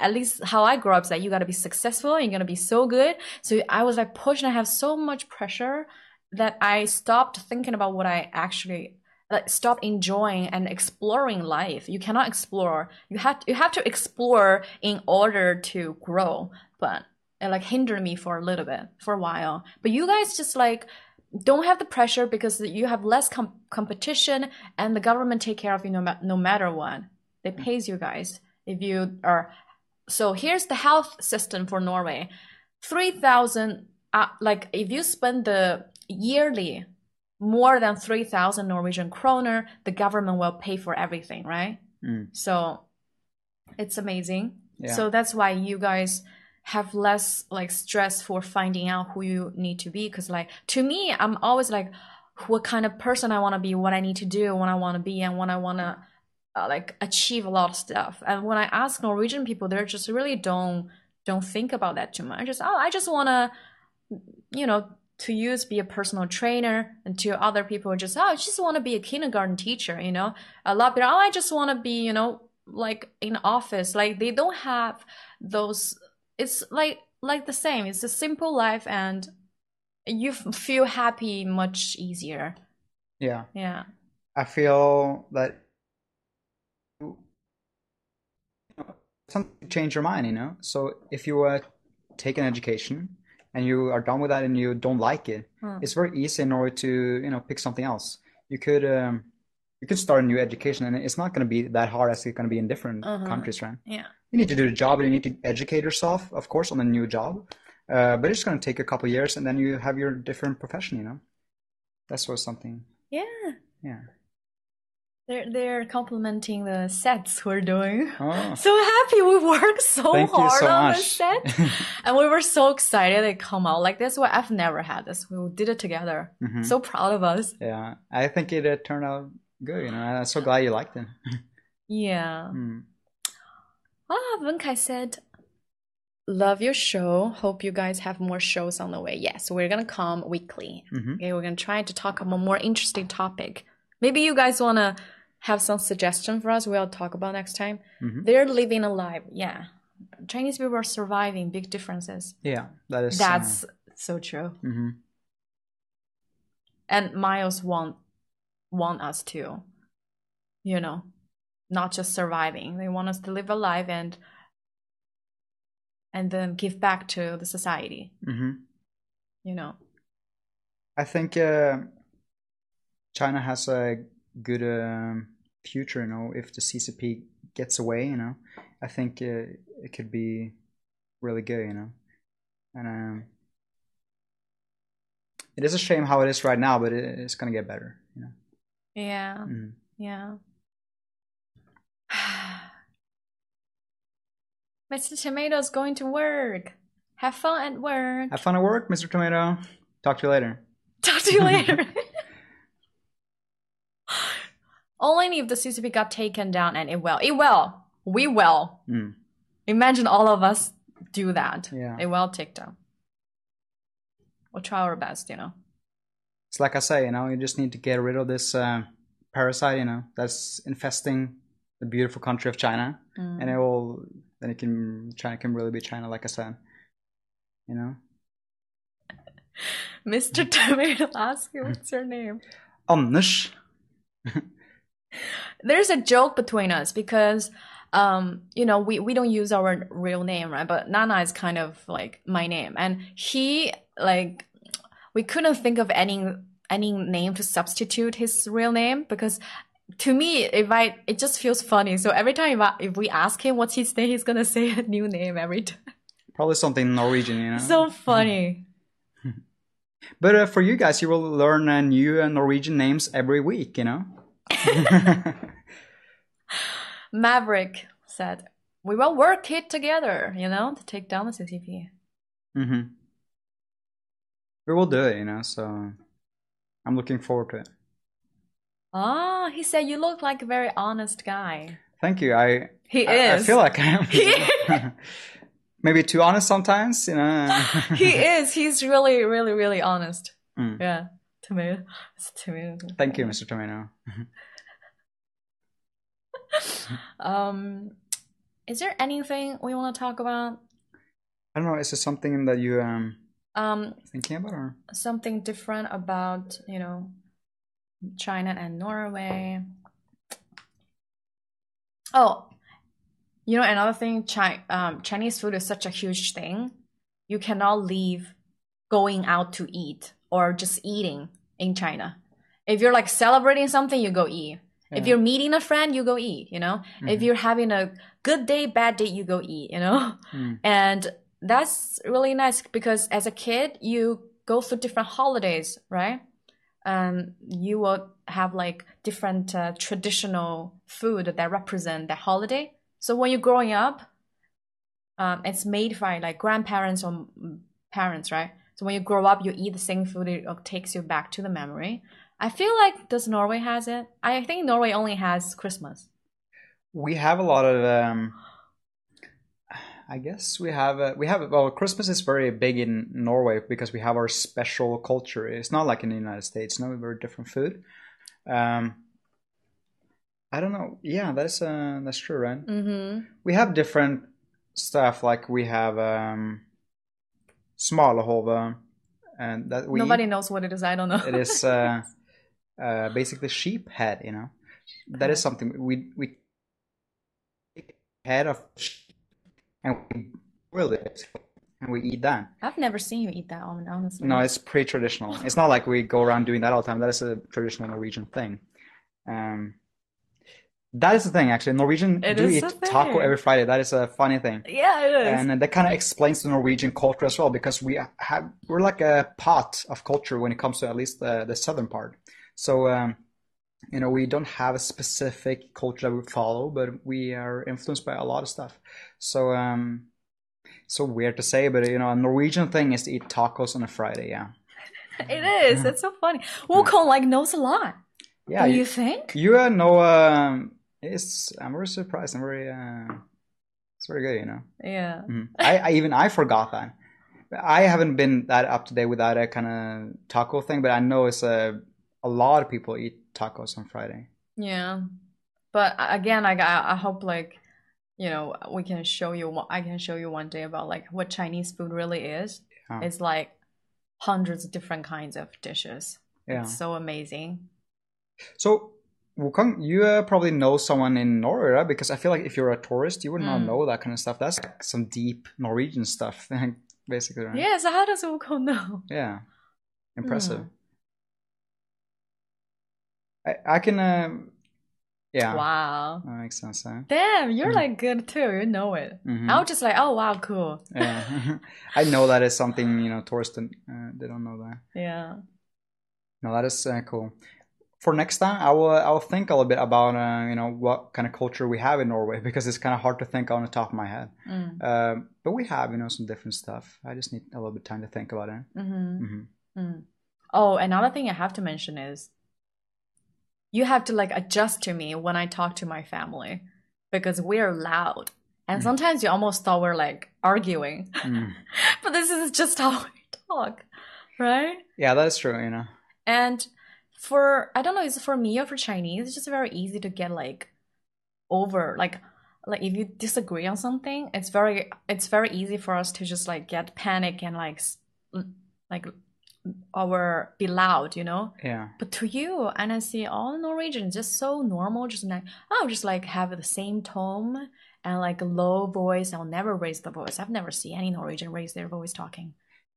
at least how I grew up is that you got to be successful and you're going to be so good. So I was like pushed and I have so much pressure that I stopped thinking about what I actually like stop enjoying and exploring life. You cannot explore. You have you have to explore in order to grow. But it like hindered me for a little bit, for a while. But you guys just like don't have the pressure because you have less com- competition and the government take care of you no, ma- no matter what. They pays you guys if you are. So here's the health system for Norway. 3,000, uh, like if you spend the yearly more than 3,000 Norwegian kroner, the government will pay for everything, right? Mm. So it's amazing. Yeah. So that's why you guys have less like stress for finding out who you need to be. Cause like to me, I'm always like, what kind of person I want to be, what I need to do, what I want to be, and when I want to uh, like achieve a lot of stuff. And when I ask Norwegian people, they're just really don't don't think about that too much. Just oh, I just want to, you know, to use be a personal trainer, and to other people just oh, I just want to be a kindergarten teacher. You know, a lot of people oh, I just want to be you know like in office. Like they don't have those. It's like like the same. It's a simple life, and you f- feel happy much easier. Yeah. Yeah. I feel that something to change your mind, you know. So if you uh, take an education and you are done with that and you don't like it, Hmm. it's very easy in order to you know pick something else. You could um, you could start a new education and it's not going to be that hard as it's going to be in different Uh-huh. countries, right? Yeah. You need to do the job and you need to educate yourself, of course, on a new job. Uh, but it's going to take a couple years and then you have your different profession, you know. That's what something. Yeah. Yeah. They're they're complimenting the sets we're doing. Oh. (laughs) So happy we worked so Thank hard so on the set. (laughs) and we were so excited they come out like this. Well, I've never had this. We did it together. Mhm. So proud of us. Yeah, I think it uh, turned out good. You know, I'm so glad you liked it. (laughs) Yeah. Mm. Ah, Wenkai said, Love your show. Hope you guys have more shows on the way. Yes, we're gonna come weekly. Mhm. Okay, we're gonna try to talk about more interesting topic. Maybe you guys wanna have some suggestion for us. We'll talk about next time. Mhm. They're living alive. Yeah, Chinese people are surviving. Big differences. Yeah, that is. uh, That's so true. mhm. And Miles want want us to, you know, not just surviving. They want us to live alive and and then give back to the society. Mhm. You know. I think uh, China has a good um, future. You know, if the CCP gets away, you know, I think uh, it could be really good. You know, and um, it is a shame how it is right now, but it, it's gonna get better. You know. Yeah. Mhm. Yeah. (sighs) Mr. Tomato's going to work. Have fun at work. Have fun at work, Mr. Tomato. Talk to you later. Talk to you later. (laughs) Only if the CCP got taken down, and it will. It will. We will. Mm. Imagine all of us do that. Yeah. It will take down. We'll try our best, you know. It's like I say, you know, you just need to get rid of this uh, parasite, you know, that's infesting the beautiful country of China, Mm. and it will then it can China can really be China, like I said, you know. (laughs) Mr. Tomato asks you, what's your name? (laughs) Anders. (laughs) There's a joke between us because, um, you know, we, we don't use our real name, right? But Nana is kind of like my name. And he, like, we couldn't think of any any name to substitute his real name because to me if i it just feels funny so every time if, I, if we ask him what's his name he's gonna say a new name every time Probably something Norwegian, you know. so funny (laughs) but uh, for you guys, you will learn uh, new uh, Norwegian names every week, you know. (laughs) maverick said we will work it together you know to take down the ccp hmm We will do it, you know. So I'm looking forward to it. ah he said you look like a very honest guy Thank you. I He I, I feel like I am. (laughs) He (laughs) Maybe too honest sometimes, you know. he is he's really really really honest Mm. yeah tomato it's tomato Thank you, Mr. Tomato. (laughs) um is there anything we want to talk about? I don't know. Is it something that you um Um, thinking about or? something different about you know China and Norway. Oh, you know another thing. Chi- um, Chinese food is such a huge thing. You cannot leave going out to eat or just eating in China. If you're like celebrating something, you go eat. If you're meeting a friend, you go eat. You know. If Mhm. you're having a good day, bad day, you go eat. You know. Mm. And that's really nice because as a kid, you go through different holidays, right? Um, you will have like different uh, traditional food that represent that holiday. So when you're growing up, um, it's made by like grandparents or parents, right? So when you grow up, you eat the same food. It uh, takes you back to the memory. I feel like does Norway has it? I think Norway only has Christmas. We have a lot of. Um, I guess we have uh, we have well Christmas is very big in Norway because we have our special culture. It's not like in the United States. No, very different food. Um, I don't know. Yeah, that's uh, that's true, right? Mm-hmm. We have different stuff. Like we have um, smalahove, and that we Nobody knows what it is. I don't know. It is uh, (laughs) uh, basically sheep head. You know, that is something we we take head of and we boil it and we eat that. I've never seen you eat that, hon- honestly. No, it's pretty traditional. It's not like we go around doing that all the time. That is a traditional Norwegian thing. Um, that is the thing, actually. Norwegian It do eat taco every Friday. That is a funny thing. Yeah, it is. And that kind of explains the Norwegian culture as well, because we have we're like a pot of culture when it comes to at least the, the southern part. So um, you know, we don't have a specific culture that we follow, but we are influenced by a lot of stuff. So um, so weird to say, but you know, a Norwegian thing is to eat tacos on a Friday. Yeah, (laughs) It is. It's so funny. Wukong like knows a lot. yeah. Do you, you think? you uh, know, um, it's I'm very surprised. I'm very uh, it's very good. You know. Yeah. Mhm. I, I even I forgot that. I haven't been that up to date with that uh, kind of taco thing, but I know it's a a lot of people eat tacos on Friday. Yeah. But again, I, I hope like you know we can show you. I can show you one day about like what Chinese food really is. Yeah. It's like hundreds of different kinds of dishes. Yeah. It's so amazing. So, Wukong, you uh, probably know someone in Norway, right? Because I feel like if you're a tourist, you would not Mm. know that kind of stuff. That's like some deep Norwegian stuff, (laughs) basically, right? Yeah. So how does Wukong know? Yeah. Impressive. Hmm. I, I can, uh, yeah. Wow. That makes sense, huh? Damn, you're Mhm. like good too. You know it. Mhm. I was just like, oh wow, cool. Yeah. (laughs) I know that is something, you know, tourists, don't- uh, they don't know that. Yeah. No, that is uh, cool. For next time, I will I will think a little bit about uh, you know what kind of culture we have in Norway (laughs) because it's kind of hard to think on the top of my head. Mm. Um, but we have you know some different stuff. I just need a little bit of time to think about it. Mm-hmm. hmm Mm. Oh, another thing I have to mention is you have to like adjust to me when I talk to my family because we're loud. And Mm. sometimes you almost thought we're like arguing. Mm. (laughs) but this is just how (laughs) we talk, right? Yeah, that is true. You know. And for I don't know, is it for me or for Chinese? It's just very easy to get like over like like if you disagree on something, it's very it's very easy for us to just like get panic and like like our be loud, you know. Yeah. But to you, and I see all Norwegians just so normal, just like oh, just like have the same tone and like low voice. I'll never raise the voice. I've never seen any Norwegian raise their voice talking.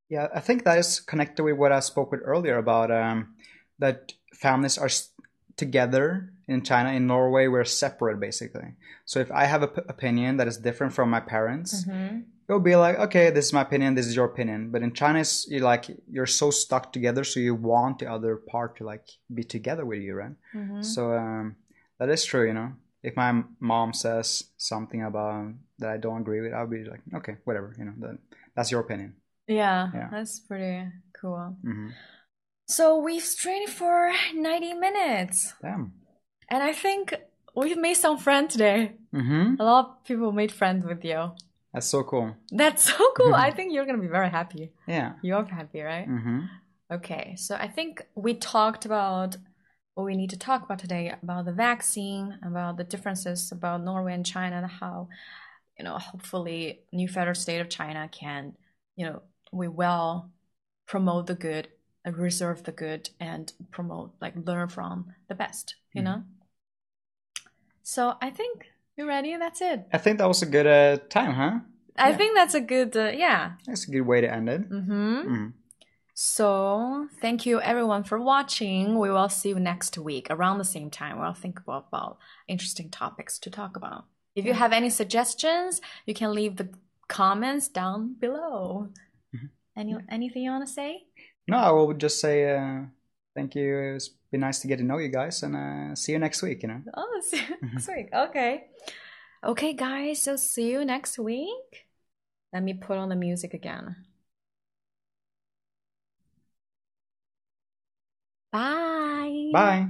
Yeah, I think that is connected with what I spoke with earlier about um, that families are together in China. In Norway, we're separate basically. So if I have an opinion that is different from my parents, Mm-hmm. it'll be like, okay, this is my opinion, this is your opinion. But in China, it's you like you're so stuck together, so you want the other part to like be together with you, right? Mhm. So um, that is true, you know. If my mom says something about that I don't agree with, I'll be like, okay, whatever, you know. That, that's your opinion. Yeah, Yeah. that's pretty cool. hmm So we've streamed for 90 minutes. Damn. And I think we've made some friends today. hmm A lot of people made friends with you. That's so cool. That's so cool. I think you're going to be very happy. Yeah. You're happy, right? hmm Okay, so I think we talked about what we need to talk about today about the vaccine, about the differences about Norway and China, and how you know, hopefully, new federal state of China can, you know, we will promote the good, reserve the good, and promote like learn from the best. You Mhm. know. So I think you ready. That's it. I think that was a good uh, time, huh? I Yeah. think that's a good, uh, yeah. That's a good way to end it. Mm-hmm. Mhm. So thank you everyone for watching. We will see you next week around the same time. We'll think about, about interesting topics to talk about. If you have any suggestions, you can leave the comments down below. Any anything you want to say? No, I will just say uh, thank you. It's been nice to get to know you guys, and uh, see you next week. You know. Oh, see you (laughs) next week. Okay. Okay, guys. So see you next week. Let me put on the music again. Bye. Bye.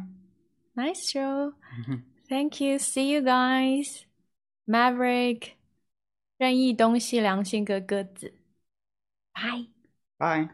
Nice show. Thank you. See you guys. Maverick，任意东西良心个鸽子。Bye. Bye.